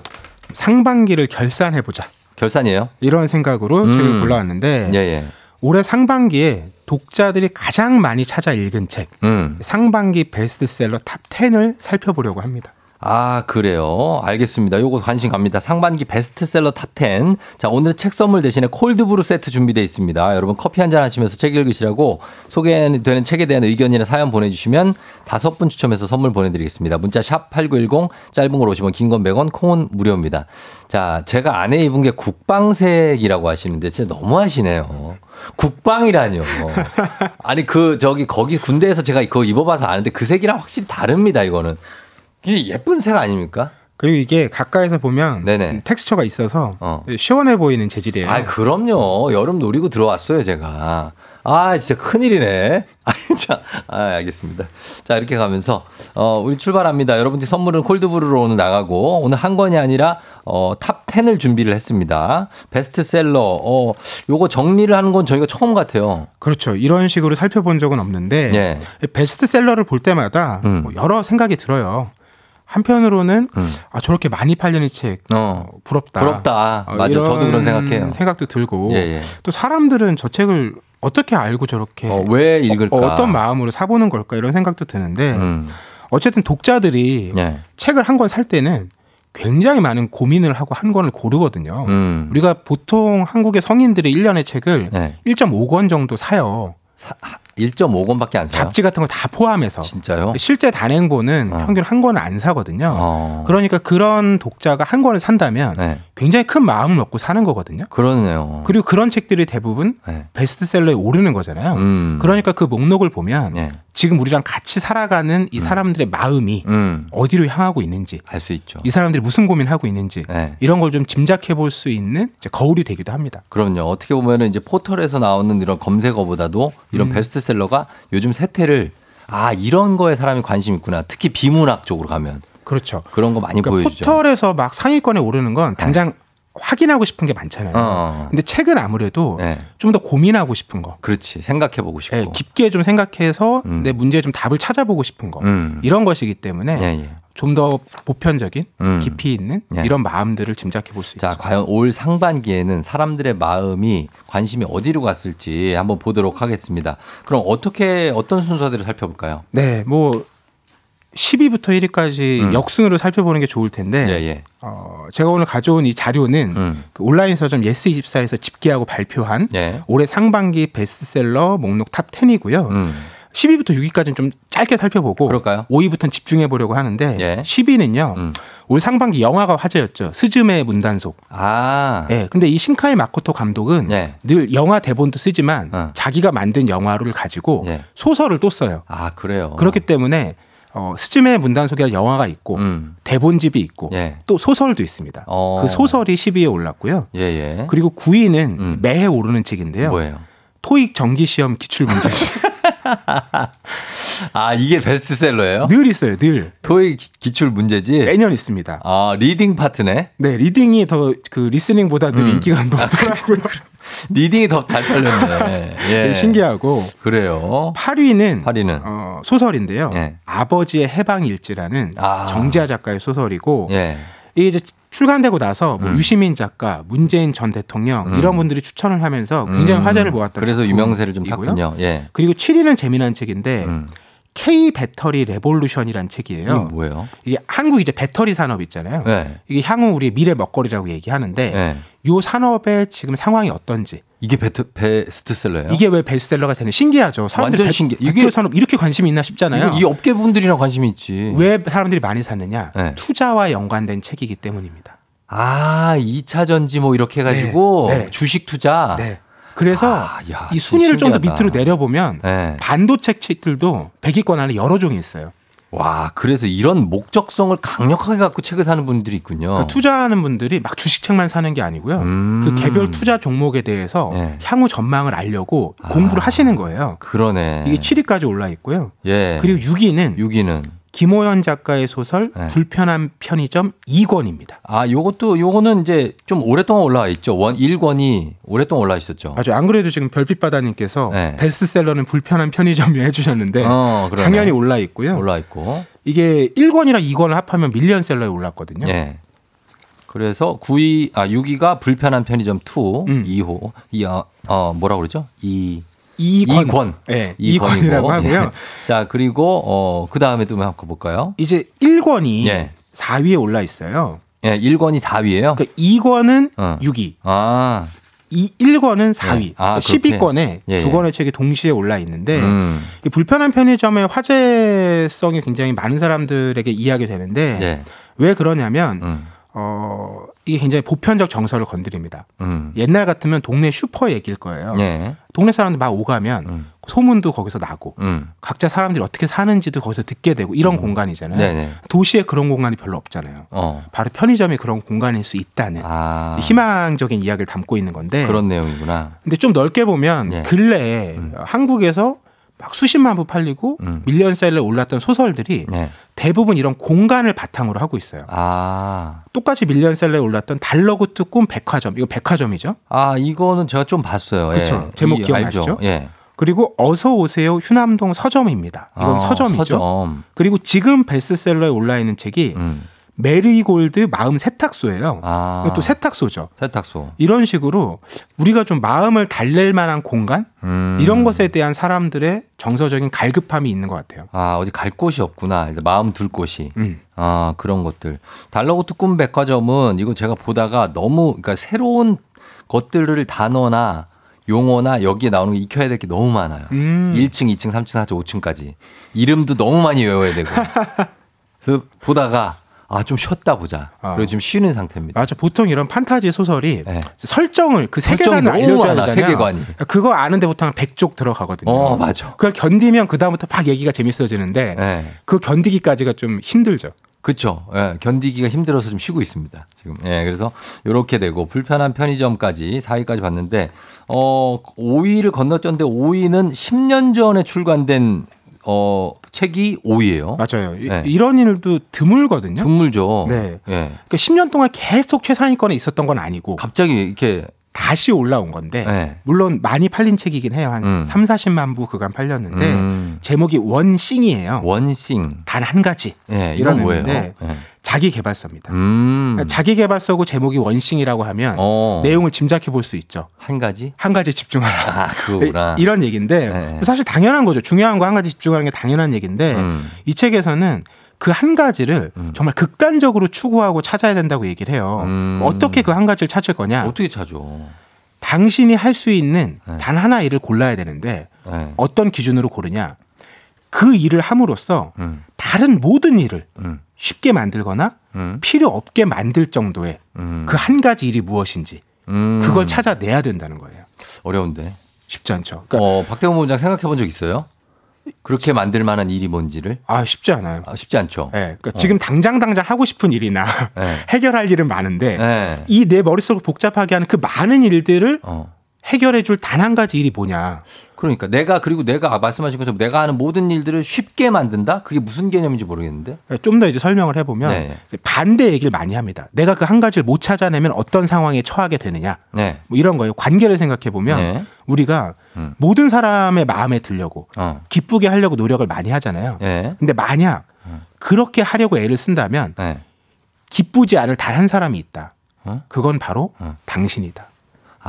상반기를 결산해 보자. 결산이에요? 이런 생각으로 음. 책을 골라왔는데 예, 예. 올해 상반기에 독자들이 가장 많이 찾아 읽은 책 음. 상반기 베스트셀러 top 10을 살펴보려고 합니다. 아, 그래요. 알겠습니다. 요거 관심 갑니다. 상반기 베스트셀러 top 10. 자, 오늘 책 선물 대신에 콜드브루 세트 준비되어 있습니다. 여러분 커피 한 잔 하시면서 책 읽으시라고 소개되는 책에 대한 의견이나 사연 보내주시면 다섯 분 추첨해서 선물 보내드리겠습니다. 문자 샵 8910, 짧은 건 50원 긴 건 100원, 콩은 무료입니다. 자, 제가 안에 입은 게 국방색이라고 하시는데 진짜 너무 하시네요. 국방이라뇨. 아니, 그, 저기, 거기 군대에서 제가 그거 입어봐서 아는데 그 색이랑 확실히 다릅니다, 이거는. 이게 예쁜 색 아닙니까? 그리고 이게 가까이서 보면 네네. 텍스처가 있어서 어. 시원해 보이는 재질이에요. 아, 그럼요. 여름 노리고 들어왔어요, 제가. 아, 진짜 큰일이네. 아, 자, 아, 알겠습니다. 자, 이렇게 가면서, 어, 우리 출발합니다. 여러분들 선물은 cold brew로 오늘 나가고, 오늘 한 권이 아니라, 어, top 10을 준비를 했습니다. 베스트셀러, 어, 요거 정리를 하는 건 저희가 처음 같아요. 그렇죠. 이런 식으로 살펴본 적은 없는데 예. 베스트셀러를 볼 때마다 음. 뭐 여러 생각이 들어요. 한편으로는 아, 저렇게 많이 팔리는 책 어, 부럽다. 부럽다. 어, 맞아. 저도 그런 생각해요. 생각도 들고 예, 예. 또 사람들은 저 책을 어떻게 알고 저렇게 어, 왜 읽을까? 어, 떤 마음으로 사보는 걸까 이런 생각도 드는데 음. 어쨌든 독자들이 예. 책을 한 권 살 때는 굉장히 많은 고민을 하고 한 권을 고르거든요. 음. 우리가 보통 한국의 성인들이 1년에 책을 네. 1.5권 정도 사요. 1.5권밖에 안 사요. 잡지 같은 거 다 포함해서. 진짜요? 실제 단행본은 평균 한 권을 안 사거든요. 어. 그러니까 그런 독자가 한 권을 산다면 네. 굉장히 큰 마음을 먹고 사는 거거든요. 그러네요. 그리고 그런 책들이 대부분 네. 베스트셀러에 오르는 거잖아요. 음. 그러니까 그 목록을 보면 예. 지금 우리랑 같이 살아가는 이 사람들의 마음이 음. 어디로 향하고 있는지 알 수 있죠. 이 사람들이 무슨 고민하고 있는지 네. 이런 걸 좀 짐작해 볼 수 있는 거울이 되기도 합니다. 그럼요. 어떻게 보면은 이제 포털에서 나오는 이런 검색어보다도 이런 음. 베스트셀러가 요즘 세태를 아 이런 거에 사람이 관심 있구나. 특히 비문학 쪽으로 가면 그렇죠. 그런 거 많이 그러니까 보여주죠. 포털에서 막 상위권에 오르는 건 당장 확인하고 싶은 게 많잖아요. 어. 근데 책은 아무래도 네. 좀더 고민하고 싶은 거. 그렇지. 생각해 보고 싶고. 예, 깊게 좀 생각해서 음. 내 문제에 좀 답을 찾아보고 싶은 거. 음. 이런 것이기 때문에 예, 예. 좀더 보편적인 음. 깊이 있는 예. 이런 마음들을 짐작해 볼 수 있죠. 자, 과연 올 상반기에는 사람들의 마음이 관심이 어디로 갔을지 한번 보도록 하겠습니다. 그럼 어떻게 어떤 순서대로 살펴볼까요? 네, 뭐 10위부터 1위까지 음. 역순으로 살펴보는 게 좋을 텐데 예, 예. 어, 제가 오늘 가져온 이 자료는 음. 그 온라인 서점 예스24에서 집계하고 발표한 예. 올해 상반기 베스트셀러 목록 top 10이고요. 음. 10위부터 6위까지는 좀 짧게 살펴보고 그럴까요? 5위부터는 집중해 보려고 하는데 예. 10위는요. 음. 올 상반기 영화가 화제였죠. 스즈메의 문단속. 아. 예. 근데 이 신카이 마코토 감독은 예. 늘 영화 대본도 쓰지만 어. 자기가 만든 영화를 가지고 예. 소설을 또 써요. 아, 그래요. 그렇기 때문에 어, 스즈메의 문단속이라는 영화가 있고 음. 대본집이 있고 예. 또 소설도 있습니다. 어. 그 소설이 10위에 올랐고요. 예, 예. 그리고 9위는 음. 매해 오르는 책인데요. 뭐예요? 토익 정기 시험 기출 문제집. 아, 이게 베스트셀러예요? 늘 있어요. 늘. 토익 기- 기출 문제지? 매년 있습니다. 아, reading 파트네? 네, reading이 더 그 listening보다 늘 음. 인기가 높더라고요. reading이 더 잘 팔렸네. 예. 신기하고 그래요. 8위는 8위는? 어, 소설인데요. 예. 아버지의 해방일지라는 아. 정지아 작가의 소설이고 예. 이게 이제 출간되고 나서 뭐 음. 유시민 작가, 문재인 전 대통령 음. 이런 분들이 추천을 하면서 굉장히 음. 화제를 모았던 그래서 유명세를 좀. 탔군요. 예. 그리고 7위는 재미난 책인데 음. K 배터리 revolution이란 책이에요. 이게 뭐예요? 이게 한국 이제 배터리 산업 있잖아요. 네. 이게 향후 우리 미래 먹거리라고 얘기하는데 예. 요 산업의 지금 상황이 어떤지 이게 베트, 베스트셀러예요? 이게 왜 베스트셀러가 되는 신기하죠. 사람들이 완전. 배터리 이게- 산업 이렇게 관심이 있나 싶잖아요. 이 업계 분들이랑 관심이 있지. 왜 사람들이 많이 샀느냐? 네. 투자와 연관된 책이기 때문입니다. 아, 2차 전지 뭐 이렇게 해 가지고 네, 네. 주식 투자. 네. 그래서 아, 야, 이 순위를 좀 더. 밑으로 내려보면 네. 반도체 책들도 100위권 안에 여러 종이 있어요. 와, 그래서 이런 목적성을 강력하게 갖고 책을 사는 분들이 있군요. 그러니까 투자하는 분들이 막 주식책만 사는 게 아니고요. 어. 음. 그 개별 투자 종목에 대해서 네. 향후 전망을 알려고 아. 공부를 하시는 거예요. 그러네. 이게 7위까지 올라 있고요. 예. 그리고 6위는 6위는 김호연 작가의 소설 네. 불편한 편의점 2권입니다. 아, 요것도 요거는 이제 좀 오랫동안 올라와 있죠. 원 1권이 오랫동안 올라와 있었죠. 맞아요. 안 그래도 지금 별빛 바다 님께서 네. 베스트셀러는 불편한 편의점이 해 주셨는데 어, 그러네. 당연히 올라 있고요. 올라와 있고. 이게 1권이랑 2권을 합하면 밀리언셀러에 올랐거든요. 예. 그래서 9위 아 6위가 불편한 편의점 2 음. 2호 이 어, 어 뭐라 그러죠? 이 2권. 이권. 네, 이권이고. 2권이라고 하고요. 예. 자, 그리고 어 그 다음에 또 한번 볼까요? 이제 1권이 예. 4위에 올라 있어요. 예, 1권이 4위예요. 그러니까 2권은 어. 6위, 아. 이 1권은 4위. 네. 아, 그러니까 그렇게. 10위권에 예, 두 예. 권의 책이 동시에 올라 있는데 음. 이 불편한 편의점의 화제성이 굉장히 많은 사람들에게 이해하게 되는데 예. 왜 그러냐면 음. 어 이게 굉장히 보편적 정서를 건드립니다. 음. 옛날 같으면 동네 슈퍼 얘기일 거예요. 예. 동네 사람들 막 오가면 음. 소문도 거기서 나고 음. 각자 사람들이 어떻게 사는지도 거기서 듣게 되고 이런 공간이잖아요. 네네. 도시에 그런 공간이 별로 없잖아요. 어. 바로 편의점이 그런 공간일 수 있다는 아. 희망적인 이야기를 담고 있는 건데 그런 내용이구나. 근데 좀 넓게 보면 예. 근래에 음. 한국에서 막 수십만 부 팔리고 음. 밀리언셀러에 올랐던 소설들이 예. 대부분 이런 공간을 바탕으로 하고 있어요. 아. 똑같이 밀리언셀러에 올랐던 달러구트 꿈 백화점 이거 백화점이죠. 아, 이거는 제가 좀 봤어요. 예. 그쵸. 제목 이- 기억나시죠? 예. 그리고 어서 오세요 휴남동 서점입니다. 이건 아, 서점이죠. 서점. 그리고 지금 베스트셀러에 올라 있는 책이 음. 메리골드 마음 세탁소예요. 아. 이것도 세탁소죠. 세탁소. 이런 식으로 우리가 좀 마음을 달랠 만한 공간 음. 이런 것에 대한 사람들의 정서적인 갈급함이 있는 것 같아요. 아, 어디 갈 곳이 없구나. 마음 둘 곳이. 음. 아, 그런 것들. 달러고트 꿈 백화점은 이거 제가 보다가 너무, 그러니까 새로운 것들을 단어나 용어나 여기에 나오는 게 익혀야 될 게 너무 많아요. 음. 1층, 2층, 3층, 4층, 5층까지. 이름도 너무 많이 외워야 되고. 그래서 보다가, 아, 좀 쉬었다 보자. 어. 그리고 지금 쉬는 상태입니다. 맞아. 보통 이런 판타지 소설이 네. 설정을 그 세계관을 알려줘야 되잖아요. 세계관이. 그거 아는데 보통 한 100쪽 들어가거든요. 어, 맞아. 그걸 견디면 그 다음부터 막 얘기가 재밌어지는데 네. 그 견디기까지가 좀 힘들죠. 그렇죠. 예, 견디기가 힘들어서 좀 쉬고 있습니다. 지금. 예, 그래서 요렇게 되고 불편한 편의점까지 4위까지 봤는데 어 5위를 건너뛰었는데 5위는 10년 전에 출간된 어 책이 5위예요. 맞아요. 이- 네. 이런 일도 드물거든요. 드물죠. 네. 예. 그러니까 10년 동안 계속 최상위권에 있었던 건 아니고 갑자기 이렇게 다시 올라온 건데 네. 물론 많이 팔린 책이긴 해요. 한 음. 3, 40만 부 그간 팔렸는데 음. 제목이 원싱이에요. 원싱. 단 한 가지. 예, 이런 뭐예요? 예. 자기 개발서입니다. 음. 그러니까 자기 개발서고 제목이 원싱이라고 하면 어. 내용을 짐작해 볼 수 있죠. 한 가지? 한 가지에 집중하라. 아, 그거구나. 이런 얘기인데 네. 사실 당연한 거죠. 중요한 거 한 가지 집중하는 게 당연한 얘기인데 음. 이 책에서는 그 한 가지를 정말 극단적으로 추구하고 찾아야 된다고 얘기를 해요. 음. 어떻게 그 한 가지를 찾을 거냐? 어떻게 찾죠? 당신이 할 수 있는 네. 단 하나 일을 골라야 되는데 예. 어떤 기준으로 고르냐? 그 일을 함으로써 음. 다른 모든 일을 음. 쉽게 만들거나 음. 필요 없게 만들 정도의 음. 그한 가지 일이 무엇인지 음. 그걸 찾아내야 된다는 거예요. 어려운데. 쉽지 않죠. 그러니까 어, 박대원 본장 생각해 본 적 있어요? 그렇게 만들 만한 일이 뭔지를? 아 쉽지 않아요. 아, 쉽지 않죠. 예, 그러니까 지금 당장 당장 하고 싶은 일이나 네. 해결할 일은 많은데 네. 이내 머릿속을 복잡하게 하는 그 많은 일들을 어. 해결해 줄 단 한 가지 일이 뭐냐. 그러니까 내가 그리고 내가 말씀하신 것처럼 내가 하는 모든 일들을 쉽게 만든다? 그게 무슨 개념인지 모르겠는데. 좀 더 이제 설명을 해 보면 네. 반대 얘기를 많이 합니다. 내가 그 한 가지를 못 찾아내면 어떤 상황에 처하게 되느냐. 네. 뭐 이런 거예요. 관계를 생각해 보면 네. 우리가 음. 모든 사람의 마음에 들려고 어. 기쁘게 하려고 노력을 많이 하잖아요. 네. 근데 만약 그렇게 하려고 애를 쓴다면 네. 기쁘지 않을 단 한 사람이 있다. 어? 그건 바로 어. 당신이다.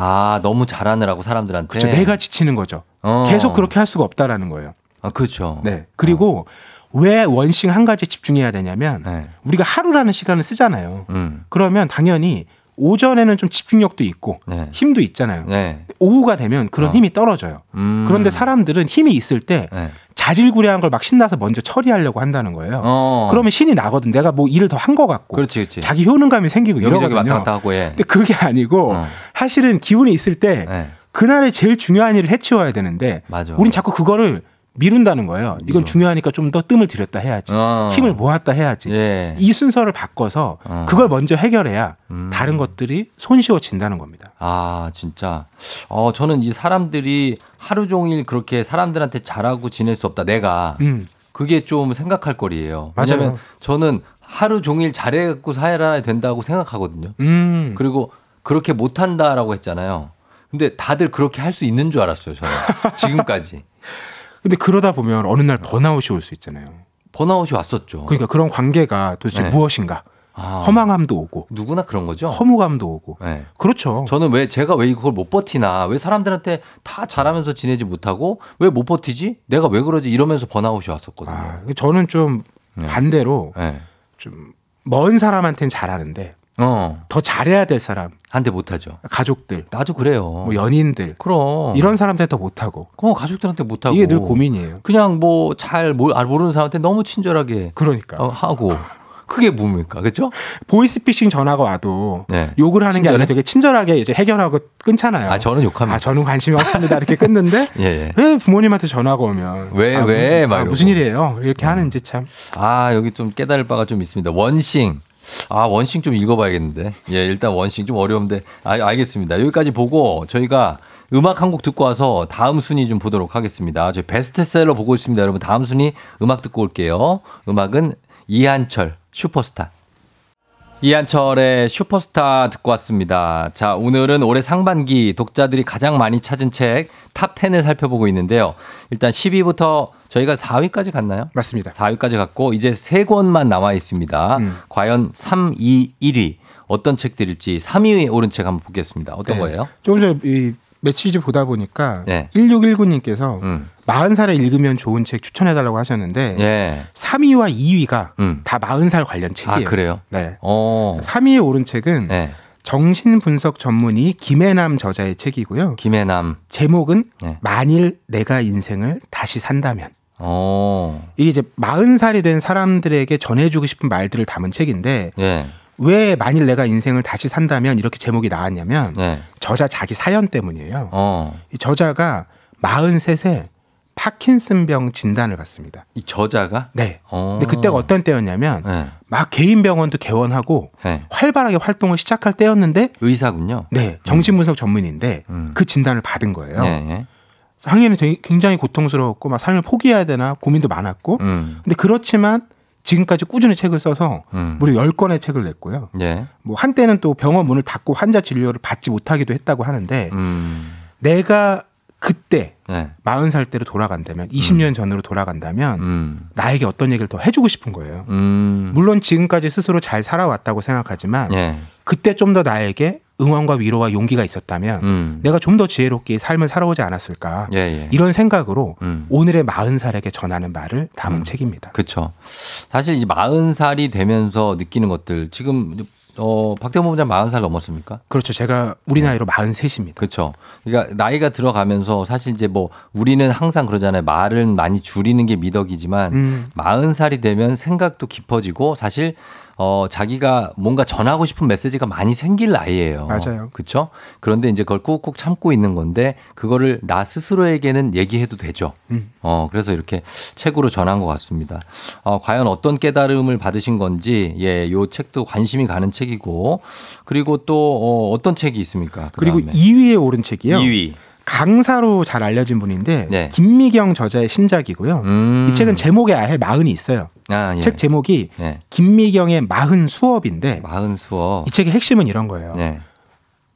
아, 너무 잘하느라고 사람들한테. 그렇죠. 내가 지치는 거죠. 어. 계속 그렇게 할 수가 없다라는 거예요. 아, 그렇죠. 네. 그리고 왜 원싱 한 가지에 집중해야 되냐면 네. 우리가 하루라는 시간을 쓰잖아요. 음. 그러면 당연히 오전에는 좀 집중력도 있고 네. 힘도 있잖아요. 네. 오후가 되면 그런 어. 힘이 떨어져요. 음. 그런데 사람들은 힘이 있을 때 네. 자질구레한 걸 막 신나서 먼저 처리하려고 한다는 거예요. 어. 그러면 신이 나거든. 내가 뭐 일을 더 한 것 같고 그렇지, 그렇지. 자기 효능감이 생기고 이러거든요. 왔다 갔다 하고 예. 근데 그게 아니고 어. 사실은 기운이 있을 때 네. 그날에 제일 중요한 일을 해치워야 되는데 맞아. 우린 자꾸 그거를 미룬다는 거예요. 이건 중요하니까 좀 더 뜸을 들였다 해야지. 어. 힘을 모았다 해야지. 예. 이 순서를 바꿔서 어. 그걸 먼저 해결해야 음. 다른 것들이 손쉬워진다는 겁니다. 아, 진짜. 어, 저는 이 사람들이 하루 종일 그렇게 사람들한테 잘하고 지낼 수 없다. 내가. 음. 그게 좀 생각할 거리예요. 왜냐면 저는 하루 종일 잘해갖고 살아야 된다고 생각하거든요. 음. 그리고 그렇게 못한다라고 했잖아요. 근데 다들 그렇게 할 수 있는 줄 알았어요, 저는. 지금까지. 근데 그러다 보면 어느 날 번아웃이 올 수 있잖아요. 번아웃이 왔었죠. 그러니까 그런 관계가 도대체 네. 무엇인가? 아, 허망함도 오고 누구나 그런 거죠. 허무감도 오고. 네. 그렇죠. 저는 왜 제가 왜 이걸 못 버티나 왜 사람들한테 다 잘하면서 지내지 못하고 왜 못 버티지 내가 왜 그러지 이러면서 번아웃이 왔었거든요. 아, 저는 좀 네. 반대로 네. 좀먼 사람한테는 잘하는데 어 더 잘해야 될 사람, 한테 못하죠. 가족들, 나도 그래요. 뭐 연인들 그럼 이런 사람한테 더 못하고 그럼 가족들한테 못하고 이게 늘 고민이에요. 그냥 뭐 잘 모르는 사람한테 너무 친절하게 그러니까 어, 하고 그게 뭡니까 그죠? 보이스피싱 전화가 와도 네. 욕을 하는 게 친절해? 아니라 되게 친절하게 이제 해결하고 끊잖아요. 아 저는 욕합니다. 아, 저는 관심이 없습니다. 이렇게 끊는데 예, 예. 왜 부모님한테 전화가 오면 왜, 아, 왜? 무, 막 아. 무슨 일이에요? 이렇게 하는지 참. 아, 여기 좀 깨달을 바가 좀 있습니다. One Thing. 아, One Thing 좀 읽어봐야겠는데. 예, 일단 One Thing 좀 어려운데. 아, 알겠습니다. 여기까지 보고 저희가 음악 한 곡 듣고 와서 다음 순위 좀 보도록 하겠습니다. 저희 베스트셀러 보고 있습니다. 여러분 다음 순위 음악 듣고 올게요. 음악은 이한철 슈퍼스타. 이한철의 슈퍼스타 듣고 왔습니다. 자, 오늘은 올해 상반기 독자들이 가장 많이 찾은 책 top 10을 살펴보고 있는데요. 일단 10위부터 저희가 4위까지 갔나요? 맞습니다. 4위까지 갔고 이제 세 권만 남아 있습니다. 음. 과연 3, 2, 1위 어떤 책들일지 3위에 오른 책 한번 보겠습니다. 어떤 네. 거예요? 조금 전에 이 매치즈 보다 보니까 네. 1619님께서 음. 40살에 읽으면 좋은 책 추천해달라고 하셨는데 예. 3위와 2위가 음. 다 40살 관련 책이에요. 아, 그래요? 네. 어. 3위에 오른 책은 네. 정신분석 전문의 김해남 저자의 책이고요. 김해남. 제목은 네. 만일 내가 인생을 다시 산다면. 어. 이게 이제 40살이 된 사람들에게 전해주고 싶은 말들을 담은 책인데 예. 왜 만일 내가 인생을 다시 산다면 이렇게 제목이 나왔냐면 예. 저자 자기 사연 때문이에요. 어. 이 저자가 43세 파킨슨병 진단을 받습니다. 이 저자가? 네. 어. 근데 그때가 어떤 때였냐면 예. 막 개인 병원도 개원하고 예. 활발하게 활동을 시작할 때였는데 의사군요. 네 정신분석 전문인데 음. 그 진단을 받은 거예요. 예. 당연히 굉장히 고통스러웠고 막 삶을 포기해야 되나 고민도 많았고 음. 근데 그렇지만 지금까지 꾸준히 책을 써서 음. 무려 10권의 책을 냈고요. 예. 뭐 한때는 또 병원 문을 닫고 환자 진료를 받지 못하기도 했다고 하는데 음. 내가 그때 예. 40살 때로 돌아간다면 20년 전으로 돌아간다면 음. 나에게 어떤 얘기를 더 해주고 싶은 거예요. 음. 물론 지금까지 스스로 잘 살아왔다고 생각하지만 예. 그때 좀 더 나에게 응원과 위로와 용기가 있었다면 음. 내가 좀 더 지혜롭게 삶을 살아오지 않았을까 예, 예. 이런 생각으로 음. 오늘의 40살에게 전하는 말을 담은 책입니다. 그렇죠. 사실 이제 40살이 되면서 느끼는 것들 지금 어 박대범 본부장 40살 넘었습니까? 그렇죠. 제가 우리 나이로 43입니다. 그렇죠. 그러니까 나이가 들어가면서 사실 이제 뭐 우리는 항상 그러잖아요. 말은 많이 줄이는 게 미덕이지만 음. 40살이 되면 생각도 깊어지고 사실 어 자기가 뭔가 전하고 싶은 메시지가 많이 생길 나이예요. 맞아요. 그렇죠? 그런데 이제 그걸 꾹꾹 참고 있는 건데 그거를 나 스스로에게는 얘기해도 되죠. 음. 어 그래서 이렇게 책으로 전한 것 같습니다. 어 과연 어떤 깨달음을 받으신 건지 예, 요 책도 관심이 가는 책이고 그리고 또 어, 어떤 책이 있습니까? 그리고 그다음에. 2위에 오른 책이요. 2위. 강사로 잘 알려진 분인데 네. 김미경 저자의 신작이고요. 음. 이 책은 제목에 아예 마흔이 있어요. 아, 예. 책 제목이 예. 김미경의 마흔 수업인데 마흔 수업. 이 책의 핵심은 이런 거예요. 네.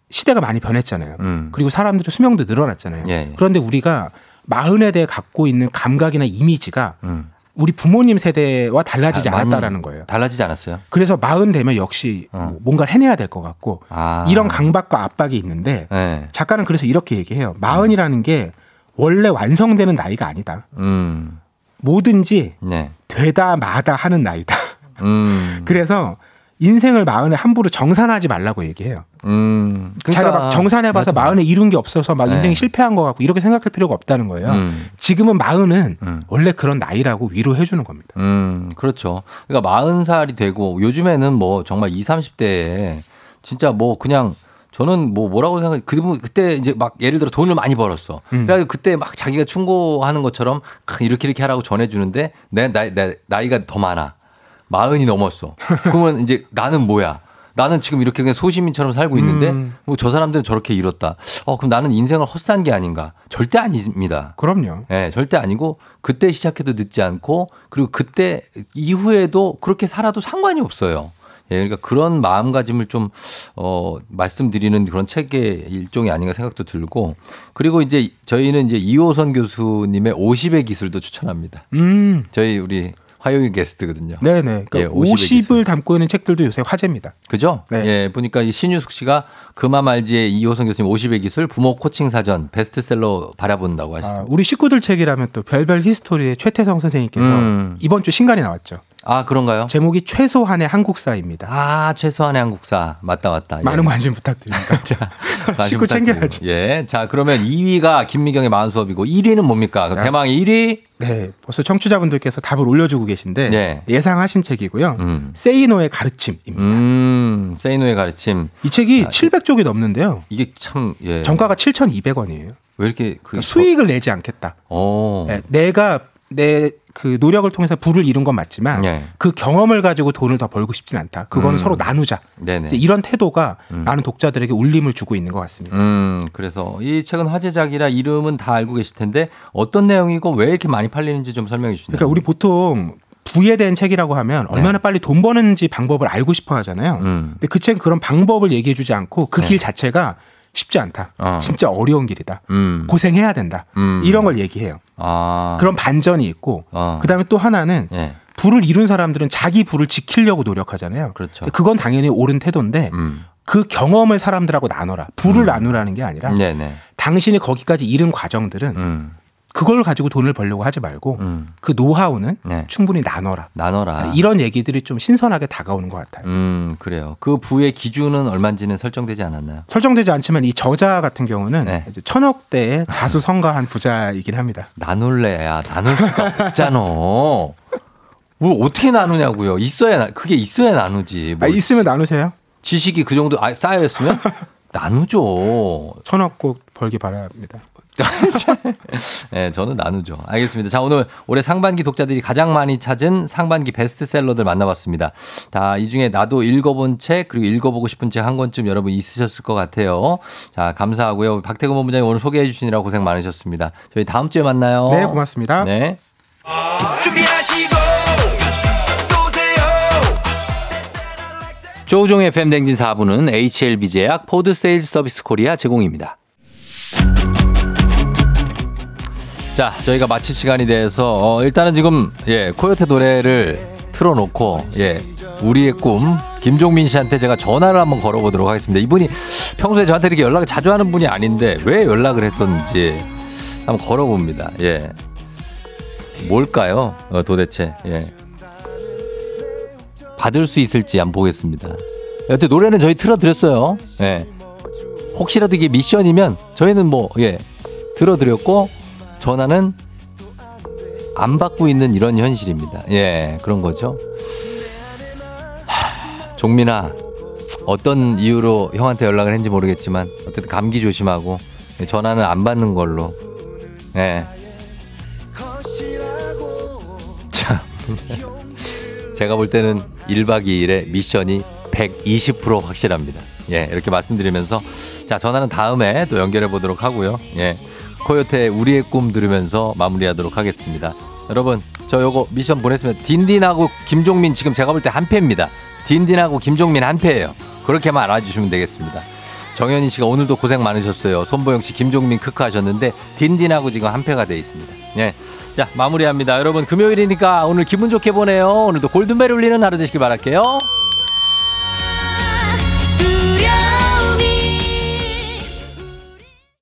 시대가 많이 변했잖아요. 음. 그리고 사람들의 수명도 늘어났잖아요. 예, 예. 그런데 우리가 마흔에 대해 갖고 있는 감각이나 이미지가 음. 우리 부모님 세대와 달라지지 아, 않았다라는 거예요. 달라지지 않았어요? 그래서 마흔 되면 역시 어. 뭐 뭔가를 해내야 될 것 같고 아. 이런 강박과 압박이 있는데 네. 작가는 그래서 이렇게 얘기해요. 마흔이라는 게 원래 완성되는 나이가 아니다. 음. 뭐든지 네. 되다 마다 하는 나이다. 음. 그래서 인생을 마흔에 함부로 정산하지 말라고 얘기해요. 음. 자기가 막 정산해봐서 맞아. 마흔에 이룬 게 없어서 막 네. 인생이 실패한 것 같고 이렇게 생각할 필요가 없다는 거예요. 음. 지금은 마흔은 음. 원래 그런 나이라고 위로해 주는 겁니다. 음, 그렇죠. 그러니까 마흔 살이 되고 요즘에는 뭐 정말 20, 30대에 진짜 뭐 그냥 저는 뭐 뭐라고 생각해 그 그때 이제 막 예를 들어 돈을 많이 벌었어. 음. 그래가지고 그때 막 자기가 충고하는 것처럼 크, 이렇게 이렇게 하라고 전해주는데 내, 나, 내 나이가 더 많아. 마흔이 넘었어. 그러면 이제 나는 뭐야? 나는 지금 이렇게 그냥 소시민처럼 살고 있는데 음. 뭐저 사람들은 저렇게 이뤘다. 어 그럼 나는 인생을 헛산 게 아닌가? 절대 아닙니다. 그럼요. 예, 절대 아니고 그때 시작해도 늦지 않고 그리고 그때 이후에도 그렇게 살아도 상관이 없어요. 예, 그러니까 그런 마음가짐을 좀, 어, 말씀드리는 그런 책의 일종이 아닌가 생각도 들고 그리고 이제 저희는 이제 이호선 교수님의 50의 기술도 추천합니다. 음. 저희 우리 화요일 게스트거든요. 네네. 그러니까 예, 50의 50을 담고 있는 책들도 요새 화제입니다. 그죠? 네. 예, 보니까 이 신유숙 씨가 그마 말지의 이호선 교수님 50의 기술 부모 코칭 사전 베스트셀러 바라본다고 하셨습니다. 아, 우리 식구들 책이라면 또 별별 히스토리의 최태성 선생님께서 음. 이번 주 신간이 나왔죠. 아, 그런가요? 제목이 최소한의 한국사입니다. 아, 최소한의 한국사. 맞다, 맞다. 예. 많은 관심 부탁드립니다. 관심 식구. 챙겨야죠. 예. 자, 그러면 2위가 김미경의 마흔 수업이고 1위는 뭡니까? 그럼 야. 대망의 1위? 네, 벌써 청취자분들께서 답을 올려주고 계신데 네. 예상하신 책이고요. 음. 세이노의 가르침입니다. 음, 세이노의 가르침. 이 책이 아, 700쪽이 넘는데요. 이게 참, 예. 정가가 7,200원이에요. 왜 이렇게 그. 그러니까 수익을 내지 않겠다. 어. 네, 내가 내 그 노력을 통해서 부를 이룬 건 맞지만 예. 그 경험을 가지고 돈을 더 벌고 싶진 않다. 그거는 음. 서로 나누자. 이런 태도가 음. 많은 독자들에게 울림을 주고 있는 것 같습니다. 음, 그래서 이 책은 화제작이라 이름은 다 알고 계실 텐데 어떤 내용이고 왜 이렇게 많이 팔리는지 좀 설명해 주시나요? 그러니까 우리 보통 부에 대한 책이라고 하면 얼마나 빨리 돈 버는지 방법을 알고 싶어 하잖아요. 네. 음. 근데 그 책은 그런 방법을 얘기해 주지 않고 그 네. 길 자체가 쉽지 않다. 어. 진짜 어려운 길이다. 음. 고생해야 된다. 음. 이런 걸 얘기해요. 아. 그런 반전이 있고 어. 그다음에 또 하나는 예. 부를 이룬 사람들은 자기 부를 지키려고 노력하잖아요. 그렇죠. 그건 당연히 옳은 태도인데 음. 그 경험을 사람들하고 나눠라. 부를 음. 나누라는 게 아니라 네네. 당신이 거기까지 이른 과정들은 음. 그걸 가지고 돈을 벌려고 하지 말고 음. 그 노하우는 네. 충분히 나눠라. 나눠라. 이런 얘기들이 좀 신선하게 다가오는 것 같아요. 음, 그래요. 그 부의 기준은 얼마인지는 설정되지 않았나요? 설정되지 않지만 이 저자 같은 경우는 네. 천억대의 자수성가한 부자이긴 합니다. 나눌래야 나눌 수가 없잖아. 뭘 어떻게 나누냐고요. 있어야 나- 그게 있어야 나누지. 아, 뭘 있으면 나누세요. 지식이 그 정도 아, 쌓여 있으면 나누죠. 천억 꼭 벌기 바랍니다. 네, 저는 나누죠. 알겠습니다. 자, 오늘 올해 상반기 독자들이 가장 많이 찾은 상반기 베스트셀러들 만나봤습니다. 다 이 중에 나도 읽어본 책 그리고 읽어보고 싶은 책 한 권쯤 여러분 있으셨을 것 같아요. 자, 감사하고요. 박태근 본부장님 오늘 소개해 주시느라 고생 많으셨습니다. 저희 다음 주에 만나요. 네, 고맙습니다. 네. 준비하시고 쏘세요 조우종의 FM대행진 4부는 HLB제약 포드 세일즈 서비스 코리아 제공입니다. 자, 저희가 마칠 시간이 돼서 어, 일단은 지금 예 코요태 노래를 틀어놓고 예 우리의 꿈 김종민 씨한테 제가 전화를 한번 걸어보도록 하겠습니다. 이분이 평소에 저한테 이렇게 연락을 자주 하는 분이 아닌데 왜 연락을 했었는지 한번 걸어봅니다. 예 뭘까요? 어, 도대체 예 받을 수 있을지 한번 보겠습니다. 여튼 노래는 저희 틀어드렸어요. 예. 혹시라도 이게 미션이면 저희는 뭐, 예, 들어드렸고, 전화는 안 받고 있는 이런 현실입니다. 예, 그런 거죠. 하, 종민아, 어떤 이유로 형한테 연락을 했는지 모르겠지만, 어쨌든 감기 조심하고, 예, 전화는 안 받는 걸로. 예. 참. 제가 볼 때는 1박 2일에 미션이 120% 확실합니다. 예, 이렇게 말씀드리면서 자, 전화는 다음에 또 연결해 보도록 하고요. 예. 코요태 우리의 꿈 들으면서 마무리하도록 하겠습니다. 여러분, 저 요거 미션 보냈으면 딘딘하고 김종민 지금 제가 볼 때 한 패입니다. 딘딘하고 김종민 한 패예요. 그렇게만 알아주시면 되겠습니다. 정현희 씨가 오늘도 고생 많으셨어요. 손보영 씨, 김종민 크크 하셨는데 딘딘하고 지금 한 패가 돼 있습니다. 예. 자, 마무리합니다. 여러분 금요일이니까 오늘 기분 좋게 보내요. 오늘도 골든벨 울리는 하루 되시길 바랄게요.